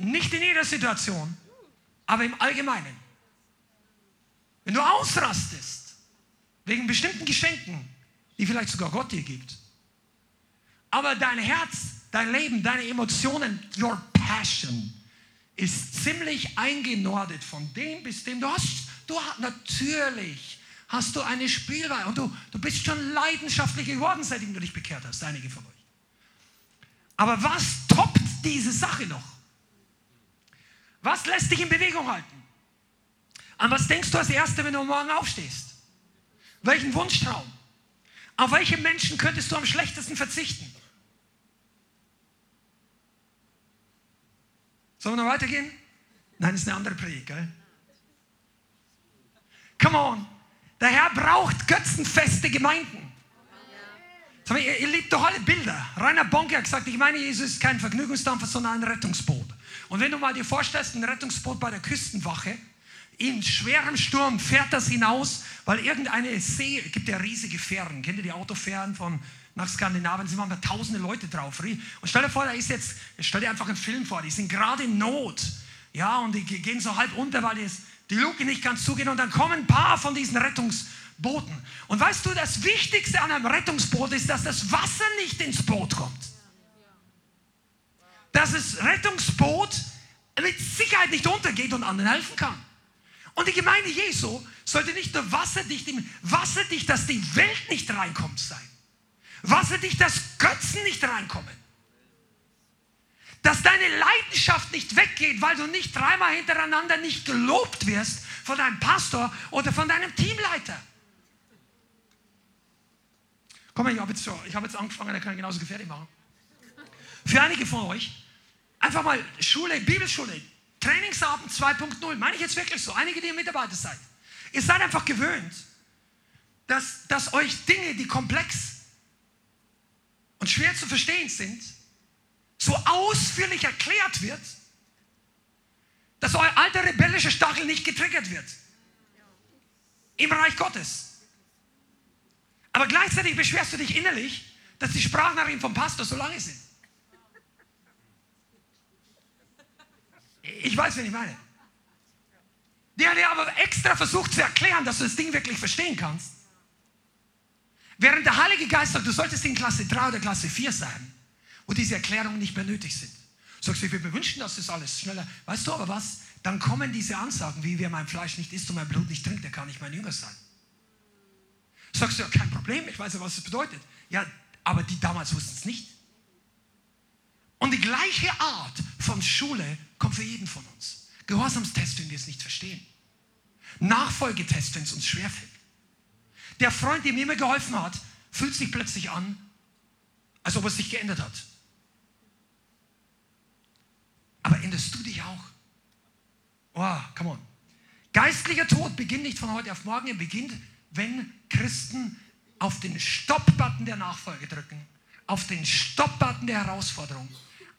Nicht in jeder Situation, aber im Allgemeinen. Wenn du ausrastest wegen bestimmten Geschenken, die vielleicht sogar Gott dir gibt, aber dein Herz, dein Leben, deine Emotionen, your passion ist ziemlich eingenordet von dem bis dem. Du hast, du hast natürlich hast du eine Spielweise und du, du bist schon leidenschaftlich geworden, seitdem du dich bekehrt hast, einige von euch. Aber was toppt diese Sache noch? Was lässt dich in Bewegung halten? An was denkst du als Erster, wenn du morgen aufstehst? Welchen Wunschtraum? Auf welche Menschen könntest du am schlechtesten verzichten? Sollen wir noch weitergehen? Nein, das ist eine andere Predigt, gell? Come on. Der Herr braucht götzenfeste Gemeinden. Ihr, ihr liebt doch alle Bilder. Rainer Bonke hat gesagt, ich meine, Jesus ist kein Vergnügungsdampfer, sondern ein Rettungsboot. Und wenn du mal dir vorstellst, ein Rettungsboot bei der Küstenwache, in schwerem Sturm fährt das hinaus, weil irgendeine See, gibt ja riesige Fähren, kennt ihr die Autofähren von nach Skandinavien, sind manchmal tausende Leute drauf. Und stell dir vor, da ist jetzt, stell dir einfach einen Film vor, die sind gerade in Not. Ja, und die gehen so halb unter, weil die Luke nicht ganz zugehen. Und dann kommen ein paar von diesen Rettungsbooten. Und weißt du, das Wichtigste an einem Rettungsboot ist, dass das Wasser nicht ins Boot kommt. Dass das Rettungsboot mit Sicherheit nicht untergeht und anderen helfen kann. Und die Gemeinde Jesu sollte nicht nur wasserdicht, wasserdicht, dass die Welt nicht reinkommt sein. Wasserdicht, dass Götzen nicht reinkommen. Dass deine Leidenschaft nicht weggeht, weil du nicht dreimal hintereinander nicht gelobt wirst von deinem Pastor oder von deinem Teamleiter. Komm mal, ich habe jetzt, hab jetzt angefangen, da kann ich genauso gefährlich machen. Für einige von euch, einfach mal Schule, Bibelschule, Trainingsabend 2.0, meine ich jetzt wirklich so, einige, die ihr Mitarbeiter seid. Ihr seid einfach gewöhnt, dass, dass euch Dinge, die komplex und schwer zu verstehen sind, so ausführlich erklärt wird, dass euer alter rebellischer Stachel nicht getriggert wird. Im Reich Gottes. Aber gleichzeitig beschwerst du dich innerlich, dass die Sprachnachrichten vom Pastor so lange sind. Ich weiß, wen ich meine. Der, der aber extra versucht zu erklären, dass du das Ding wirklich verstehen kannst. Während der Heilige Geist sagt, du solltest in Klasse 3 oder Klasse 4 sein, wo diese Erklärungen nicht mehr nötig sind. Sagst du, mir wünschen, dass das alles schneller. Weißt du aber was? Dann kommen diese Ansagen, wie wer mein Fleisch nicht isst und mein Blut nicht trinkt, der kann nicht mein Jünger sein. Sagst du, ja, kein Problem, ich weiß ja, was es bedeutet. Ja, aber die damals wussten es nicht. Und die gleiche Art von Schule kommt für jeden von uns. Gehorsamstest, wenn wir es nicht verstehen. Nachfolgetest, wenn es uns schwerfällt. Der Freund, der mir immer geholfen hat, fühlt sich plötzlich an, als ob er sich geändert hat. Aber änderst du dich auch? Oh, come on. Geistlicher Tod beginnt nicht von heute auf morgen, er beginnt, wenn Christen auf den Stopp-Button der Nachfolge drücken, auf den Stopp-Button der Herausforderung,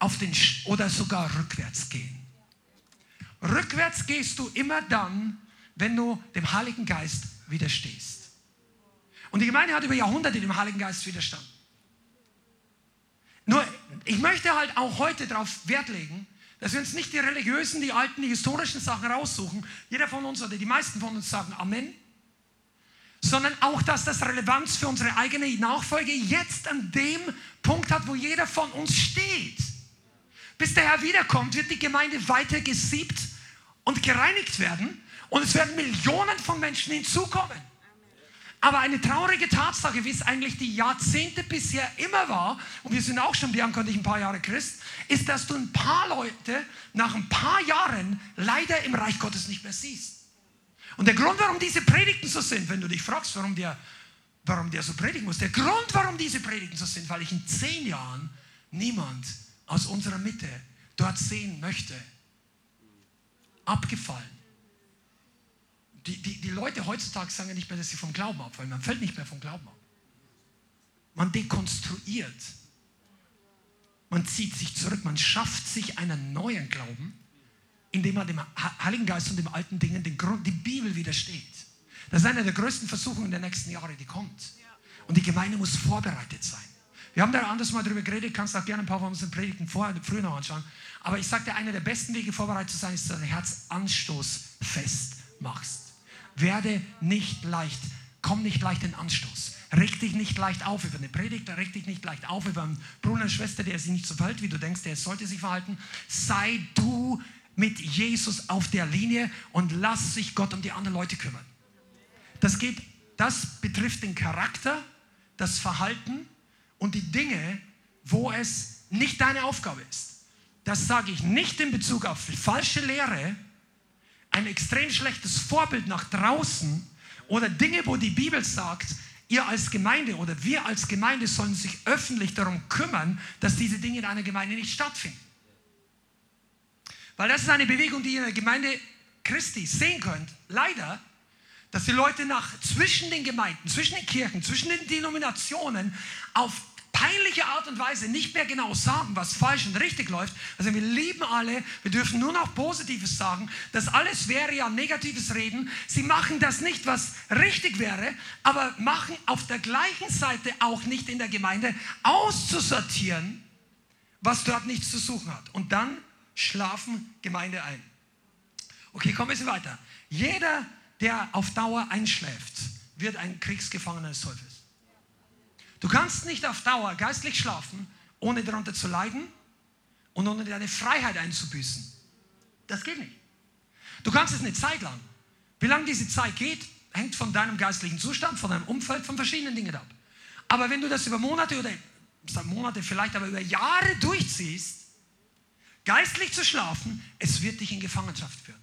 auf den oder sogar rückwärts gehen. Rückwärts gehst du immer dann, wenn du dem Heiligen Geist widerstehst. Und die Gemeinde hat über Jahrhunderte dem Heiligen Geist widerstanden. Nur, ich möchte halt auch heute darauf Wert legen, dass wir uns nicht die religiösen, die alten, die historischen Sachen raussuchen. Jeder von uns oder die meisten von uns sagen Amen. Sondern auch, dass das Relevanz für unsere eigene Nachfolge jetzt an dem Punkt hat, wo jeder von uns steht. Bis der Herr wiederkommt, wird die Gemeinde weiter gesiebt und gereinigt werden und es werden Millionen von Menschen hinzukommen. Aber eine traurige Tatsache, wie es eigentlich die Jahrzehnte bisher immer war, und wir sind auch schon, Bianca und ich, ein paar Jahre Christ, ist, dass du ein paar Leute nach ein paar Jahren leider im Reich Gottes nicht mehr siehst. Und der Grund, warum diese Predigten so sind, wenn du dich fragst, warum der, warum der so predigen muss, der Grund, warum diese Predigten so sind, weil ich in zehn Jahren niemand aus unserer Mitte dort sehen möchte. Abgefallen. Die, die, die Leute heutzutage sagen ja nicht mehr, dass sie vom Glauben abfallen. Man fällt nicht mehr vom Glauben ab. Man dekonstruiert. Man zieht sich zurück. Man schafft sich einen neuen Glauben, indem man dem Heiligen Geist und dem alten Dingen den Grund, die Bibel widersteht. Das ist eine der größten Versuchungen der nächsten Jahre, die kommt. Und die Gemeinde muss vorbereitet sein. Wir haben da anders mal drüber geredet, kannst auch gerne ein paar von unseren Predigten vorher, früher noch anschauen. Aber ich sagte, einer der besten Wege, vorbereitet zu sein, ist, dass du dein Herz anstoßfest machst. Werde nicht leicht, komm nicht leicht in Anstoß. Reg dich nicht leicht auf über eine Predigt, reg dich nicht leicht auf über einen Bruder, Schwester, der sich nicht so verhält, wie du denkst, der sollte sich verhalten. Sei du mit Jesus auf der Linie und lass sich Gott um die anderen Leute kümmern. Das geht, das betrifft den Charakter, das Verhalten und die Dinge, wo es nicht deine Aufgabe ist. Das sage ich nicht in Bezug auf falsche Lehre, ein extrem schlechtes Vorbild nach draußen oder Dinge, wo die Bibel sagt, ihr als Gemeinde oder wir als Gemeinde sollen sich öffentlich darum kümmern, dass diese Dinge in einer Gemeinde nicht stattfinden. Weil das ist eine Bewegung, die ihr in der Gemeinde Christi sehen könnt. Leider, dass die Leute nach zwischen den Gemeinden, zwischen den Kirchen, zwischen den Denominationen auf peinliche Art und Weise nicht mehr genau sagen, was falsch und richtig läuft. Also wir lieben alle, wir dürfen nur noch Positives sagen. Das alles wäre ja negatives Reden. Sie machen das nicht, was richtig wäre, aber machen auf der gleichen Seite auch nicht in der Gemeinde auszusortieren, was dort nichts zu suchen hat. Und dann schlafen Gemeinde ein. Okay, kommen wir bisschen weiter. Jeder, der auf Dauer einschläft, wird ein Kriegsgefangener des Teufels. Du kannst nicht auf Dauer geistlich schlafen, ohne darunter zu leiden und ohne deine Freiheit einzubüßen. Das geht nicht. Du kannst es eine Zeit lang. Wie lange diese Zeit geht, hängt von deinem geistlichen Zustand, von deinem Umfeld, von verschiedenen Dingen ab. Aber wenn du das über Monate oder Monate vielleicht, aber über Jahre durchziehst, geistlich zu schlafen, es wird dich in Gefangenschaft führen.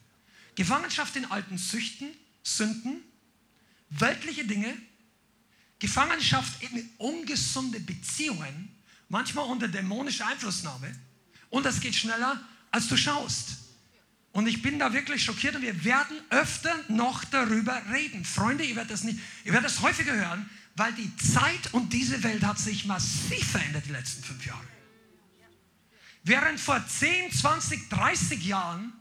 Gefangenschaft in alten Süchten, Sünden, weltliche Dinge, Gefangenschaft in ungesunde Beziehungen, manchmal unter dämonischer Einflussnahme. Und das geht schneller, als du schaust. Und ich bin da wirklich schockiert und wir werden öfter noch darüber reden. Freunde, ihr werdet das, nicht, ihr werdet das häufiger hören, weil die Zeit und diese Welt hat sich massiv verändert die letzten fünf Jahre. Während vor 10, 20, 30 Jahren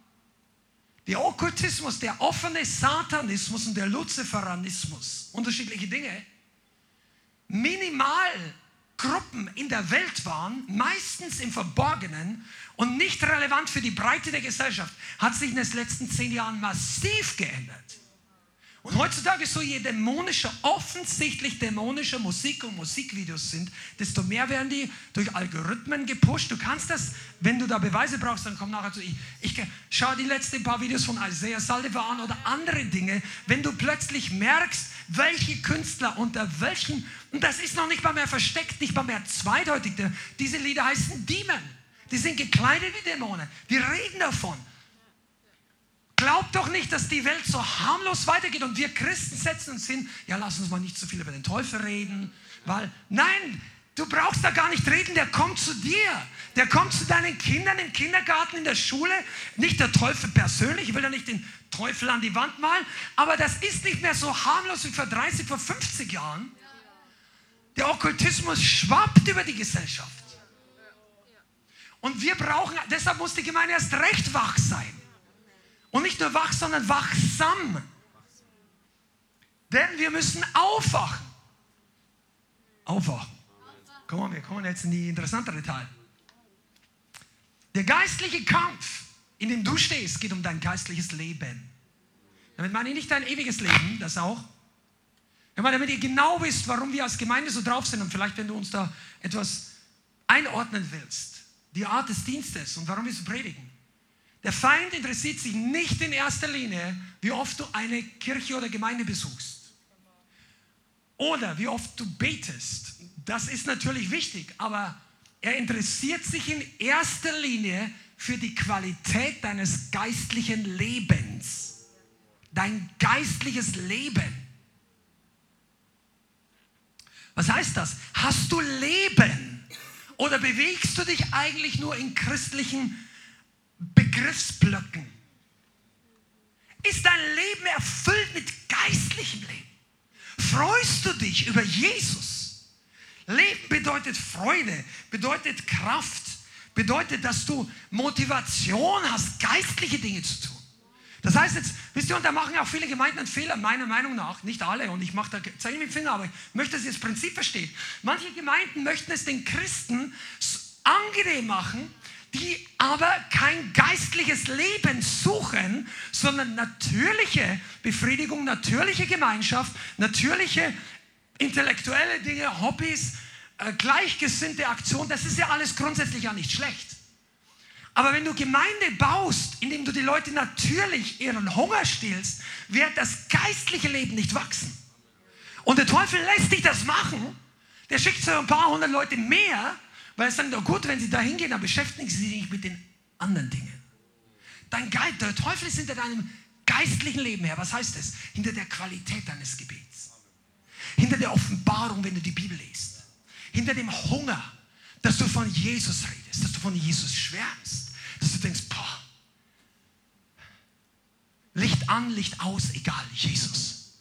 der Okkultismus, der offene Satanismus und der Luziferanismus, unterschiedliche Dinge, Minimalgruppen in der Welt waren, meistens im Verborgenen und nicht relevant für die Breite der Gesellschaft, hat sich in den letzten zehn Jahren massiv geändert. Und heutzutage, so je dämonischer, offensichtlich dämonischer Musik und Musikvideos sind, desto mehr werden die durch Algorithmen gepusht. Du kannst das, wenn du da Beweise brauchst, dann komm nachher zu. Ich, ich schau die letzten paar Videos von Isaiah Saldivar an oder andere Dinge. Wenn du plötzlich merkst, welche Künstler unter welchen, und das ist noch nicht mal mehr versteckt, nicht mal mehr zweideutig, diese Lieder heißen Demon. Die sind gekleidet wie Dämonen. Die reden davon. Glaubt doch nicht, dass die Welt so harmlos weitergeht und wir Christen setzen uns hin, ja, lass uns mal nicht so viel über den Teufel reden, weil, nein, du brauchst da gar nicht reden, der kommt zu dir. Der kommt zu deinen Kindern im Kindergarten, in der Schule. Nicht der Teufel persönlich, ich will da nicht den Teufel an die Wand malen, aber das ist nicht mehr so harmlos wie vor 30, vor 50 Jahren. Der Okkultismus schwappt über die Gesellschaft. Und wir brauchen, deshalb muss die Gemeinde erst recht wach sein. Und nicht nur wach, sondern wachsam. Denn wir müssen aufwachen. Aufwachen. Kommen wir kommen jetzt in die interessantere Teil. Der geistliche Kampf, in dem du stehst, geht um dein geistliches Leben. Damit meine ich nicht dein ewiges Leben, das auch. damit ihr genau wisst, warum wir als Gemeinde so drauf sind und vielleicht, wenn du uns da etwas einordnen willst, die Art des Dienstes und warum wir so predigen. Der Feind interessiert sich nicht in erster Linie, wie oft du eine Kirche oder Gemeinde besuchst. Oder wie oft du betest. Das ist natürlich wichtig, aber er interessiert sich in erster Linie für die Qualität deines geistlichen Lebens. dein geistliches Leben. Was heißt das? Hast du Leben? Oder bewegst du dich eigentlich nur in christlichen Begriffsblöcken? Ist dein Leben erfüllt mit geistlichem Leben? Freust du dich über Jesus? Leben bedeutet Freude, bedeutet Kraft, bedeutet, dass du Motivation hast, geistliche Dinge zu tun. Das heißt jetzt, wisst ihr, und da machen auch viele Gemeinden einen Fehler, meiner Meinung nach, nicht alle, und ich mache da, zeige mit dem Finger, aber ich möchte, dass ihr das Prinzip versteht. Manche Gemeinden möchten es den Christen angenehm machen, die aber kein geistliches Leben suchen, sondern natürliche Befriedigung, natürliche Gemeinschaft, natürliche intellektuelle Dinge, Hobbys, äh, gleichgesinnte Aktion, das ist ja alles grundsätzlich ja nicht schlecht. Aber wenn du Gemeinde baust, indem du die Leute natürlich ihren Hunger stillst, wird das geistliche Leben nicht wachsen. Und der Teufel lässt dich das machen. Der schickt so ein paar hundert Leute mehr, weil er sagt, oh gut, wenn sie da hingehen, dann beschäftigen sie sich mit den anderen Dingen. Dein Geist, der Teufel ist hinter deinem geistlichen Leben her. Was heißt das? Hinter der Qualität deines Gebets. Hinter der Offenbarung, wenn du die Bibel liest. Hinter dem Hunger, dass du von Jesus redest, dass du von Jesus schwärmst dass du denkst, boah, Licht an, Licht aus, egal, Jesus.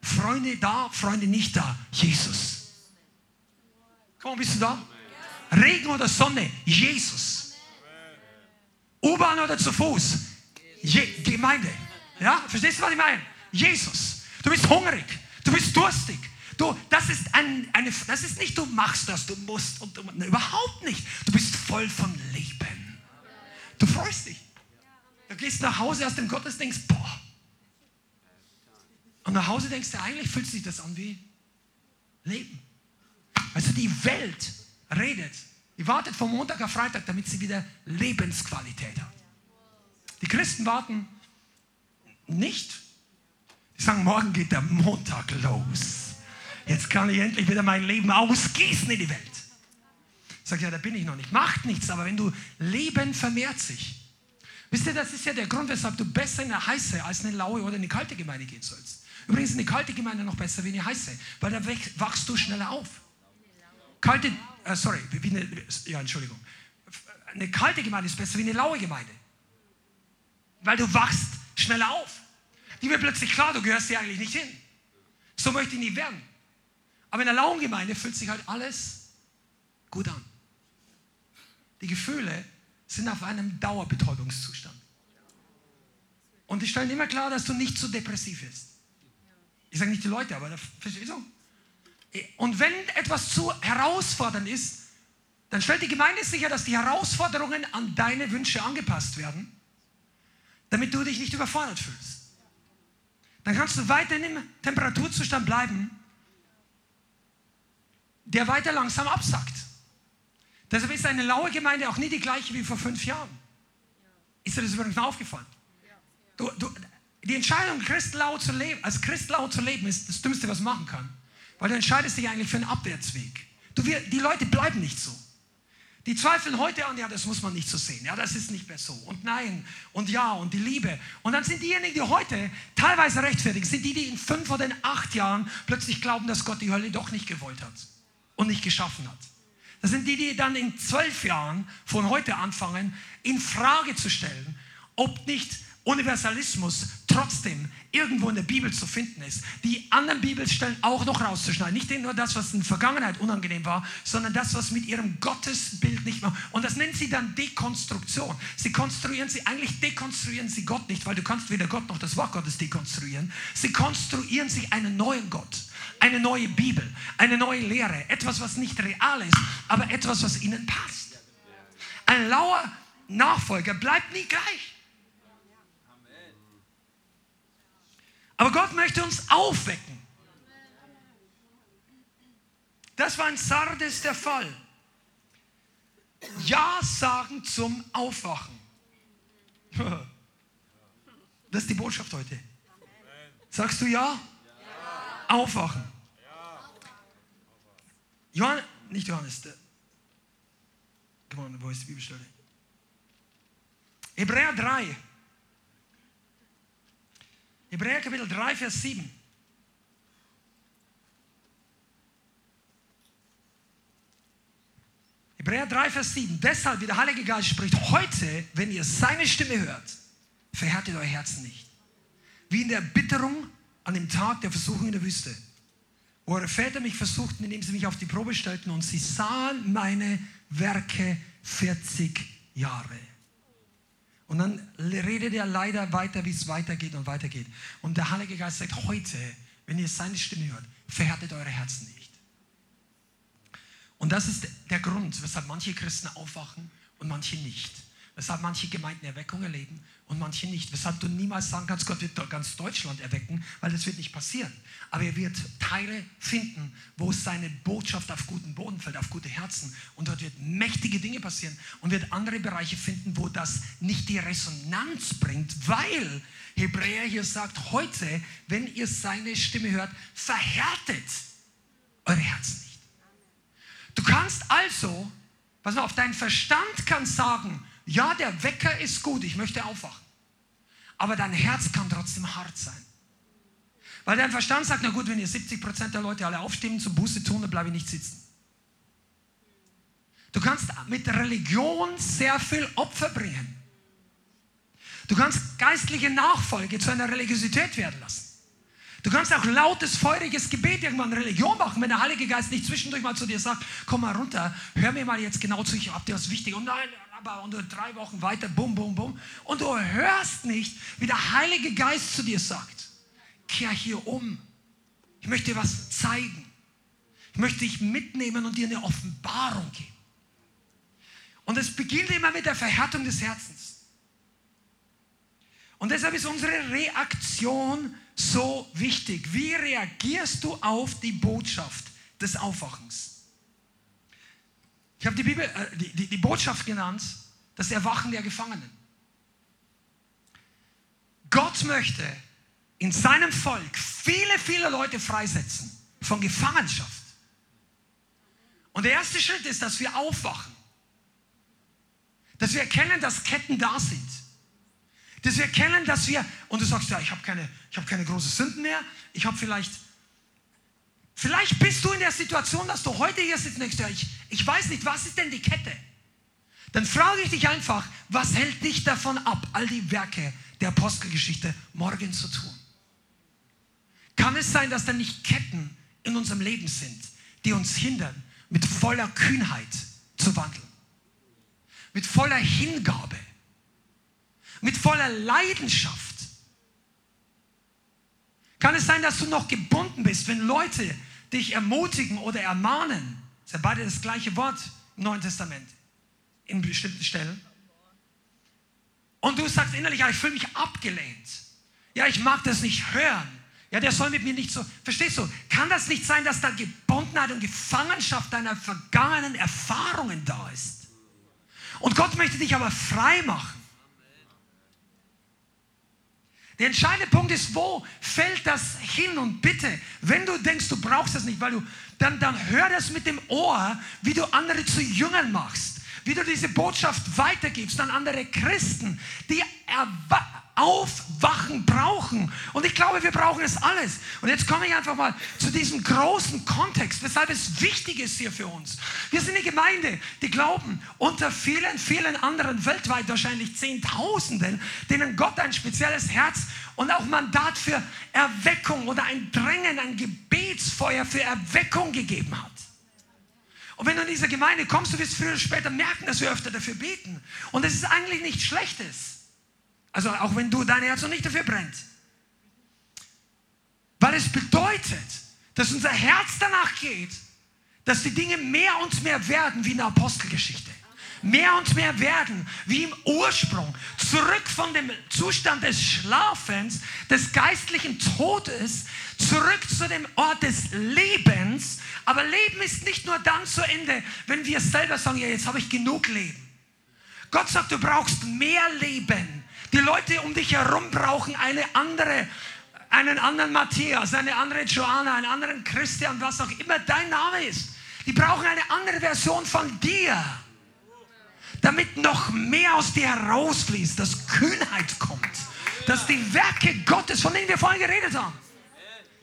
Freunde da, Freunde nicht da, Jesus. Komm, bist du da? Regen oder Sonne, Jesus. U-Bahn oder zu Fuß, Je Gemeinde. Ja, verstehst du, was ich meine? Jesus. Du bist hungrig, du bist durstig, Du, das ist, ein, eine, das ist nicht, du machst das, du musst und, und überhaupt nicht. Du bist voll von Leben. Du freust dich. Du gehst nach Hause aus dem Gottesdienst, boah. Und nach Hause denkst du, eigentlich fühlt sich das an wie Leben. Also die Welt redet. Die wartet von Montag auf Freitag, damit sie wieder Lebensqualität hat. Die Christen warten nicht. Die sagen, morgen geht der Montag los. Jetzt kann ich endlich wieder mein Leben ausgießen in die Welt. Sag ja, da bin ich noch nicht. Macht nichts, aber wenn du Leben vermehrt sich. Wisst ihr, das ist ja der Grund, weshalb du besser in eine heiße als eine laue oder eine kalte Gemeinde gehen sollst. Übrigens ist eine kalte Gemeinde noch besser wie eine heiße, weil da wachst du schneller auf. Kalte, äh, sorry, wie eine, ja, Entschuldigung. Eine kalte Gemeinde ist besser wie eine laue Gemeinde. Weil du wachst schneller auf. Die wird plötzlich klar, du gehörst hier eigentlich nicht hin. So möchte ich nie werden. Aber in der lauen Gemeinde fühlt sich halt alles gut an. Die Gefühle sind auf einem Dauerbetäubungszustand. Und die stellen immer klar, dass du nicht zu depressiv bist. Ich sage nicht die Leute, aber verstehst du? Und wenn etwas zu herausfordernd ist, dann stellt die Gemeinde sicher, dass die Herausforderungen an deine Wünsche angepasst werden, damit du dich nicht überfordert fühlst. Dann kannst du weiter im Temperaturzustand bleiben der weiter langsam absackt. Deshalb ist eine laue Gemeinde auch nie die gleiche wie vor fünf Jahren. Ist dir das übrigens aufgefallen? Du, du, die Entscheidung, Christ zu leben, als Christ lau zu leben, ist das Dümmste, was man machen kann. Weil du entscheidest dich eigentlich für einen Abwärtsweg. Du, wir, die Leute bleiben nicht so. Die zweifeln heute an, ja, das muss man nicht so sehen. Ja, das ist nicht mehr so. Und nein und ja und die Liebe. Und dann sind diejenigen, die heute teilweise rechtfertigen, sind die, die in fünf oder in acht Jahren plötzlich glauben, dass Gott die Hölle doch nicht gewollt hat und nicht geschaffen hat. Das sind die, die dann in zwölf Jahren von heute anfangen, in Frage zu stellen, ob nicht Universalismus trotzdem irgendwo in der Bibel zu finden ist. Die anderen Bibelstellen auch noch rauszuschneiden. Nicht nur das, was in der Vergangenheit unangenehm war, sondern das, was mit ihrem Gottesbild nicht war. Und das nennt sie dann Dekonstruktion. Sie konstruieren sie, eigentlich dekonstruieren sie Gott nicht, weil du kannst weder Gott noch das Wort Gottes dekonstruieren. Sie konstruieren sich einen neuen Gott eine neue Bibel, eine neue Lehre, etwas, was nicht real ist, aber etwas, was ihnen passt. Ein lauer Nachfolger bleibt nie gleich. Aber Gott möchte uns aufwecken. Das war in Sardes der Fall. Ja sagen zum Aufwachen. [laughs] Das ist die Botschaft heute. Sagst du ja? aufwachen. Johannes, nicht Johannes, come on, wo ist die Bibelstelle? Hebräer 3. Hebräer Kapitel 3, Vers 7. Hebräer 3, Vers 7. Deshalb, wie der Heilige Geist spricht, heute, wenn ihr seine Stimme hört, verhärtet euer Herzen nicht. Wie in der Bitterung an dem Tag der Versuchung in der Wüste. Wo eure Väter mich versuchten, indem sie mich auf die Probe stellten und sie sahen meine Werke 40 Jahre. Und dann redet er leider weiter, wie es weitergeht und weitergeht. Und der Heilige Geist sagt, heute, wenn ihr seine Stimme hört, verhärtet eure Herzen nicht. Und das ist der Grund, weshalb manche Christen aufwachen und manche nicht. Weshalb manche Gemeinden Erweckung erleben und manche nicht. Weshalb du niemals sagen kannst, Gott wird ganz Deutschland erwecken, weil das wird nicht passieren. Aber er wird Teile finden, wo seine Botschaft auf guten Boden fällt, auf gute Herzen. Und dort wird mächtige Dinge passieren und wird andere Bereiche finden, wo das nicht die Resonanz bringt, weil Hebräer hier sagt, heute, wenn ihr seine Stimme hört, verhärtet eure Herzen Du kannst also, pass mal auf, dein Verstand kann sagen, ja, der Wecker ist gut, ich möchte aufwachen. Aber dein Herz kann trotzdem hart sein. Weil dein Verstand sagt, na gut, wenn ihr 70% der Leute alle aufstehen zum Buße tun, dann bleibe ich nicht sitzen. Du kannst mit Religion sehr viel Opfer bringen. Du kannst geistliche Nachfolge zu einer Religiosität werden lassen. Du kannst auch lautes, feuriges Gebet irgendwann Religion machen, wenn der Heilige Geist nicht zwischendurch mal zu dir sagt, komm mal runter, hör mir mal jetzt genau zu, ich hab dir was wichtig. Und nein, aber und drei Wochen weiter, bum, bum, bum. Und du hörst nicht, wie der Heilige Geist zu dir sagt, kehr hier um. Ich möchte dir was zeigen. Ich möchte dich mitnehmen und dir eine Offenbarung geben. Und es beginnt immer mit der Verhärtung des Herzens. Und deshalb ist unsere Reaktion so wichtig. Wie reagierst du auf die Botschaft des Aufwachens? Ich habe die, Bibel, äh, die, die, die Botschaft genannt, das Erwachen der Gefangenen. Gott möchte in seinem Volk viele, viele Leute freisetzen von Gefangenschaft. Und der erste Schritt ist, dass wir aufwachen. Dass wir erkennen, dass Ketten da sind. Dass wir erkennen, dass wir, und du sagst, ja, ich habe keine, hab keine großen Sünden mehr, ich habe vielleicht, vielleicht bist du in der Situation, dass du heute hier sitzt und denkst, ich, ich weiß nicht, was ist denn die Kette? Dann frage ich dich einfach, was hält dich davon ab, all die Werke der Apostelgeschichte morgen zu tun? Kann es sein, dass da nicht Ketten in unserem Leben sind, die uns hindern, mit voller Kühnheit zu wandeln? Mit voller Hingabe? mit voller Leidenschaft. Kann es sein, dass du noch gebunden bist, wenn Leute dich ermutigen oder ermahnen? Das ist ja beide das gleiche Wort im Neuen Testament, in bestimmten Stellen. Und du sagst innerlich, ja, ich fühle mich abgelehnt. Ja, ich mag das nicht hören. Ja, der soll mit mir nicht so. Verstehst du? Kann das nicht sein, dass da Gebundenheit und Gefangenschaft deiner vergangenen Erfahrungen da ist? Und Gott möchte dich aber frei machen. Der entscheidende Punkt ist, wo fällt das hin? Und bitte, wenn du denkst, du brauchst das nicht, weil du, dann, dann hör das mit dem Ohr, wie du andere zu Jüngern machst, wie du diese Botschaft weitergibst an andere Christen, die Aufwachen brauchen. Und ich glaube, wir brauchen es alles. Und jetzt komme ich einfach mal zu diesem großen Kontext, weshalb es wichtig ist hier für uns. Wir sind eine Gemeinde, die glauben, unter vielen, vielen anderen, weltweit wahrscheinlich Zehntausenden, denen Gott ein spezielles Herz und auch Mandat für Erweckung oder ein Drängen, ein Gebetsfeuer für Erweckung gegeben hat. Und wenn du in diese Gemeinde kommst, du wirst früher oder später merken, dass wir öfter dafür beten. Und es ist eigentlich nichts Schlechtes. Also auch wenn du dein Herz noch nicht dafür brennt. Weil es bedeutet, dass unser Herz danach geht, dass die Dinge mehr und mehr werden wie in der Apostelgeschichte. Mehr und mehr werden wie im Ursprung. Zurück von dem Zustand des Schlafens, des geistlichen Todes, zurück zu dem Ort des Lebens. Aber Leben ist nicht nur dann zu Ende, wenn wir selber sagen, ja, jetzt habe ich genug Leben. Gott sagt, du brauchst mehr Leben. Die Leute um dich herum brauchen eine andere, einen anderen Matthias, eine andere Joanna, einen anderen Christian, was auch immer dein Name ist. Die brauchen eine andere Version von dir, damit noch mehr aus dir herausfließt, dass Kühnheit kommt, dass die Werke Gottes, von denen wir vorhin geredet haben,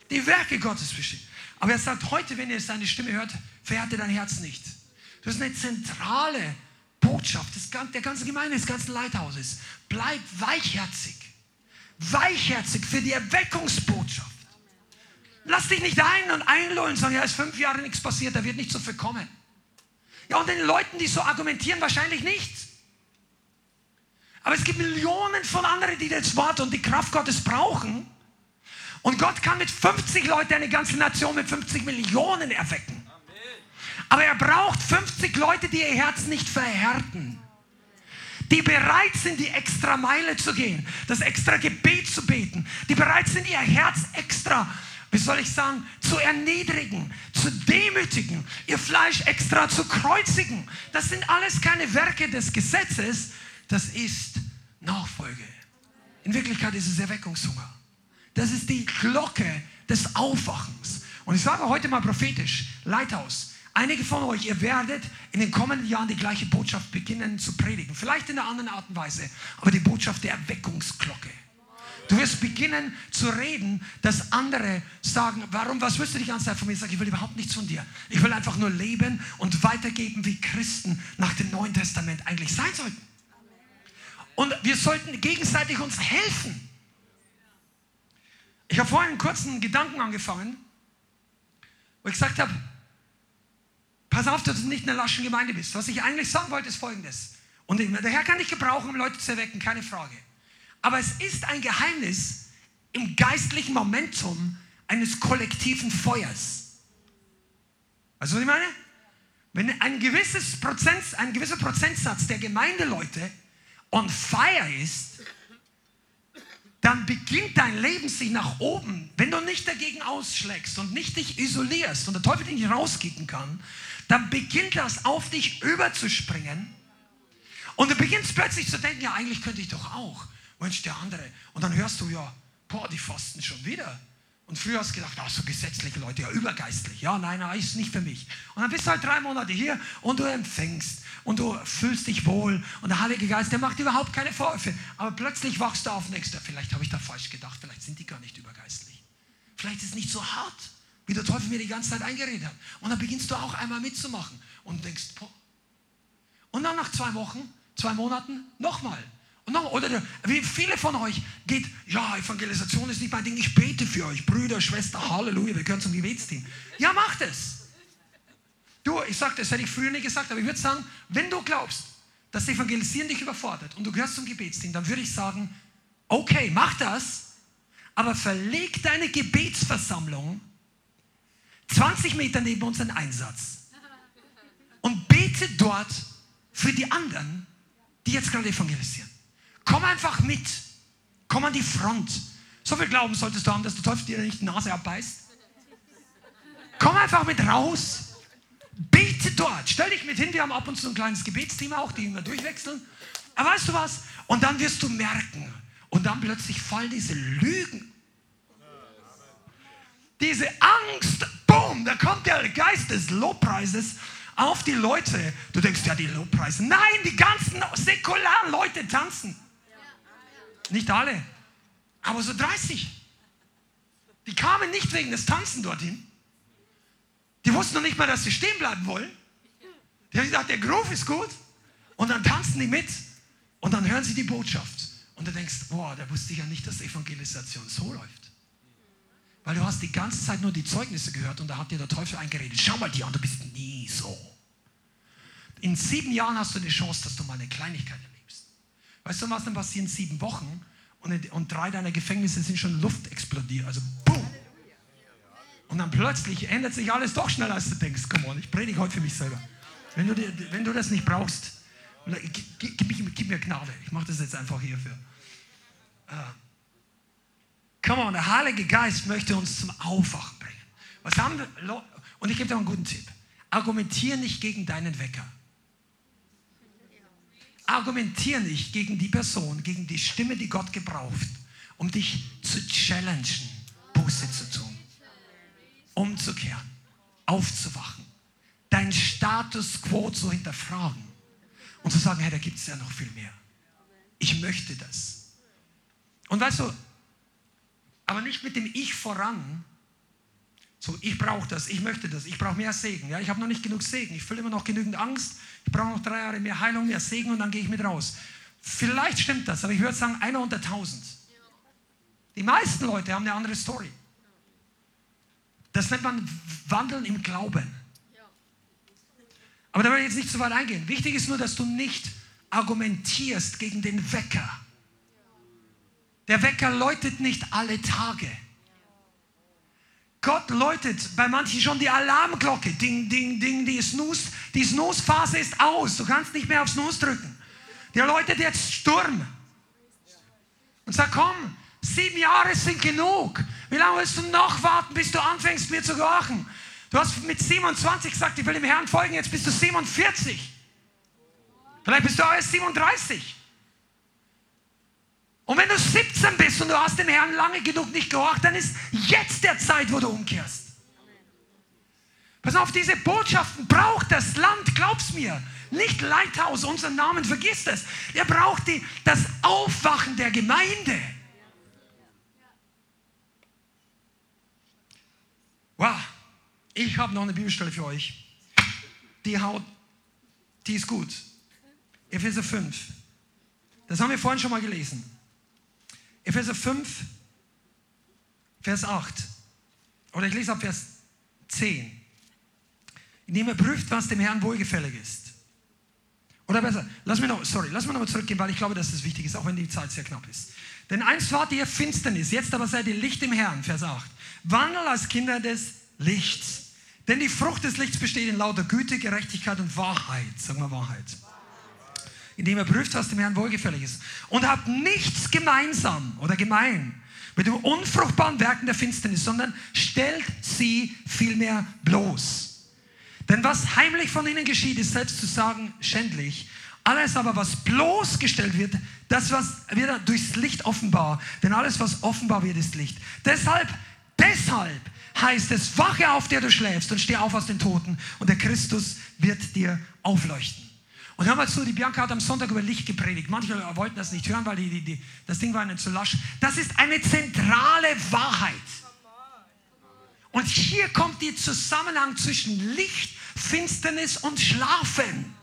die Werke Gottes bestehen. Aber er sagt, heute, wenn ihr seine Stimme hört, verhärtet dein Herz nicht. Das ist eine zentrale Botschaft des, der ganzen Gemeinde, des ganzen Leithauses. Bleib weichherzig. Weichherzig für die Erweckungsbotschaft. Lass dich nicht ein und einlullen sagen, ja, ist fünf Jahre nichts passiert, da wird nicht so viel kommen. Ja, und den Leuten, die so argumentieren, wahrscheinlich nicht. Aber es gibt Millionen von anderen, die das Wort und die Kraft Gottes brauchen. Und Gott kann mit 50 Leuten eine ganze Nation mit 50 Millionen erwecken. Aber er braucht 50 Leute, die ihr Herz nicht verhärten. Die bereit sind, die extra Meile zu gehen, das extra Gebet zu beten. Die bereit sind, ihr Herz extra, wie soll ich sagen, zu erniedrigen, zu demütigen, ihr Fleisch extra zu kreuzigen. Das sind alles keine Werke des Gesetzes, das ist Nachfolge. In Wirklichkeit ist es Erweckungshunger. Das ist die Glocke des Aufwachens. Und ich sage heute mal prophetisch, Leithaus, einige von euch, ihr werdet in den kommenden Jahren die gleiche Botschaft beginnen zu predigen. Vielleicht in einer anderen Art und Weise, aber die Botschaft der Erweckungsglocke. Du wirst beginnen zu reden, dass andere sagen, warum, was wirst du die ganze Zeit von mir? sagen? Ich will überhaupt nichts von dir. Ich will einfach nur leben und weitergeben, wie Christen nach dem Neuen Testament eigentlich sein sollten. Und wir sollten gegenseitig uns helfen. Ich habe vorhin einen kurzen Gedanken angefangen, wo ich gesagt habe, pass auf, dass du nicht in einer laschen Gemeinde bist. Was ich eigentlich sagen wollte, ist folgendes. Und der Herr kann dich gebrauchen, um Leute zu erwecken, keine Frage. Aber es ist ein Geheimnis im geistlichen Momentum eines kollektiven Feuers. Weißt du, was ich meine? Wenn ein, gewisses Prozent, ein gewisser Prozentsatz der Gemeindeleute on fire ist, dann beginnt dein Leben sich nach oben. Wenn du nicht dagegen ausschlägst und nicht dich isolierst und der Teufel dich nicht rauskicken kann, dann beginnt das auf dich überzuspringen. Und du beginnst plötzlich zu denken, ja, eigentlich könnte ich doch auch. Mensch, der andere. Und dann hörst du ja, boah, die fasten schon wieder. Und früher hast du gedacht, ach, so gesetzliche Leute, ja, übergeistlich. Ja, nein, nein, ist nicht für mich. Und dann bist du halt drei Monate hier und du empfängst und du fühlst dich wohl und der Heilige Geist, der macht überhaupt keine Vorwürfe. Aber plötzlich wachst du auf denkst, vielleicht habe ich da falsch gedacht, vielleicht sind die gar nicht übergeistlich. Vielleicht ist es nicht so hart, wie der Teufel mir die ganze Zeit eingeredet hat. Und dann beginnst du auch einmal mitzumachen und denkst, boah. Und dann nach zwei Wochen, zwei Monaten nochmal. Und noch, oder wie viele von euch geht, ja, Evangelisation ist nicht mein Ding, ich bete für euch, Brüder, Schwester, Halleluja, wir gehören zum Gebetsteam. Ja, macht es. Du, ich sage, das hätte ich früher nicht gesagt, aber ich würde sagen, wenn du glaubst, dass Evangelisieren dich überfordert und du gehörst zum Gebetsteam, dann würde ich sagen, okay, mach das, aber verleg deine Gebetsversammlung 20 Meter neben unseren Einsatz und bete dort für die anderen, die jetzt gerade evangelisieren. Komm einfach mit. Komm an die Front. So viel Glauben solltest du haben, dass der Teufel dir nicht die Nase abbeißt. Komm einfach mit raus. Bete dort. Stell dich mit hin. Wir haben ab und zu ein kleines Gebetsteam auch, die immer durchwechseln. Aber weißt du was? Und dann wirst du merken. Und dann plötzlich fallen diese Lügen. Diese Angst. Boom, da kommt der Geist des Lobpreises auf die Leute. Du denkst, ja, die Lobpreise. Nein, die ganzen säkularen Leute tanzen. Nicht alle, aber so 30. Die kamen nicht wegen des Tanzen dorthin. Die wussten noch nicht mal, dass sie stehen bleiben wollen. Die haben gesagt, der Groove ist gut. Und dann tanzen die mit. Und dann hören sie die Botschaft. Und du denkst, boah, da wusste ich ja nicht, dass Evangelisation so läuft. Weil du hast die ganze Zeit nur die Zeugnisse gehört und da hat dir der Teufel eingeredet. Schau mal dir an, du bist nie so. In sieben Jahren hast du eine Chance, dass du mal eine Kleinigkeit erlebst. Weißt du, was dann passiert? Sieben Wochen und, und drei deiner Gefängnisse sind schon Luft explodiert. Also boom. Und dann plötzlich ändert sich alles doch schneller, als du denkst. Come on, ich predige heute für mich selber. Wenn du, wenn du das nicht brauchst, gib, gib, gib mir Gnade. Ich mache das jetzt einfach hierfür. Uh, come on, der Heilige Geist möchte uns zum Aufwachen bringen. Was haben wir? Und ich gebe dir einen guten Tipp. Argumentiere nicht gegen deinen Wecker. Argumentiere nicht gegen die Person, gegen die Stimme, die Gott gebraucht, um dich zu challengen, Buße zu tun, umzukehren, aufzuwachen, deinen Status quo zu hinterfragen und zu sagen, hey, da gibt es ja noch viel mehr. Ich möchte das. Und weißt du, aber nicht mit dem Ich voran. So, ich brauche das, ich möchte das, ich brauche mehr Segen. Ja, ich habe noch nicht genug Segen, ich fühle immer noch genügend Angst. Ich brauche noch drei Jahre mehr Heilung, mehr Segen und dann gehe ich mit raus. Vielleicht stimmt das, aber ich würde sagen, einer unter tausend. Die meisten Leute haben eine andere Story. Das nennt man Wandeln im Glauben. Aber da will ich jetzt nicht so weit eingehen. Wichtig ist nur, dass du nicht argumentierst gegen den Wecker. Der Wecker läutet nicht alle Tage. Gott läutet bei manchen schon die Alarmglocke. Ding, ding, ding, die Snooze, die Snooze-Phase ist aus. Du kannst nicht mehr auf Snooze drücken. Der läutet jetzt Sturm. Und sagt, komm, sieben Jahre sind genug. Wie lange willst du noch warten, bis du anfängst, mir zu gehorchen? Du hast mit 27 gesagt, ich will dem Herrn folgen, jetzt bist du 47. Vielleicht bist du auch erst 37. Und wenn du 17 bist und du hast dem Herrn lange genug nicht gehorcht, dann ist jetzt der Zeit, wo du umkehrst. Pass auf, diese Botschaften braucht das Land, glaub's mir. Nicht Lighthouse, unseren Namen, vergiss das. Er braucht die, das Aufwachen der Gemeinde. Wow, ich habe noch eine Bibelstelle für euch. Die haut, die ist gut. Epheser 5. Das haben wir vorhin schon mal gelesen. Epheser 5, Vers 8. Oder ich lese ab Vers 10. Indem er prüft, was dem Herrn wohlgefällig ist. Oder besser, lass mich noch, sorry, lass mich noch mal zurückgehen, weil ich glaube, dass das wichtig ist, auch wenn die Zeit sehr knapp ist. Denn einst wart ihr Finsternis, jetzt aber seid ihr Licht im Herrn, Vers 8. Wandel als Kinder des Lichts. Denn die Frucht des Lichts besteht in lauter Güte, Gerechtigkeit und Wahrheit. Sagen wir Wahrheit indem er prüft, was dem Herrn wohlgefällig ist. Und habt nichts gemeinsam oder gemein mit dem unfruchtbaren Werken der Finsternis, sondern stellt sie vielmehr bloß. Denn was heimlich von ihnen geschieht, ist selbst zu sagen schändlich. Alles aber, was bloßgestellt wird, das was wird durchs Licht offenbar. Denn alles, was offenbar wird, ist Licht. Deshalb, deshalb heißt es, wache auf, der du schläfst und steh auf aus den Toten und der Christus wird dir aufleuchten. Und hör mal zu, die Bianca hat am Sonntag über Licht gepredigt. Manche wollten das nicht hören, weil die, die, die, das Ding war ihnen zu lasch. Das ist eine zentrale Wahrheit. Und hier kommt der Zusammenhang zwischen Licht, Finsternis und Schlafen.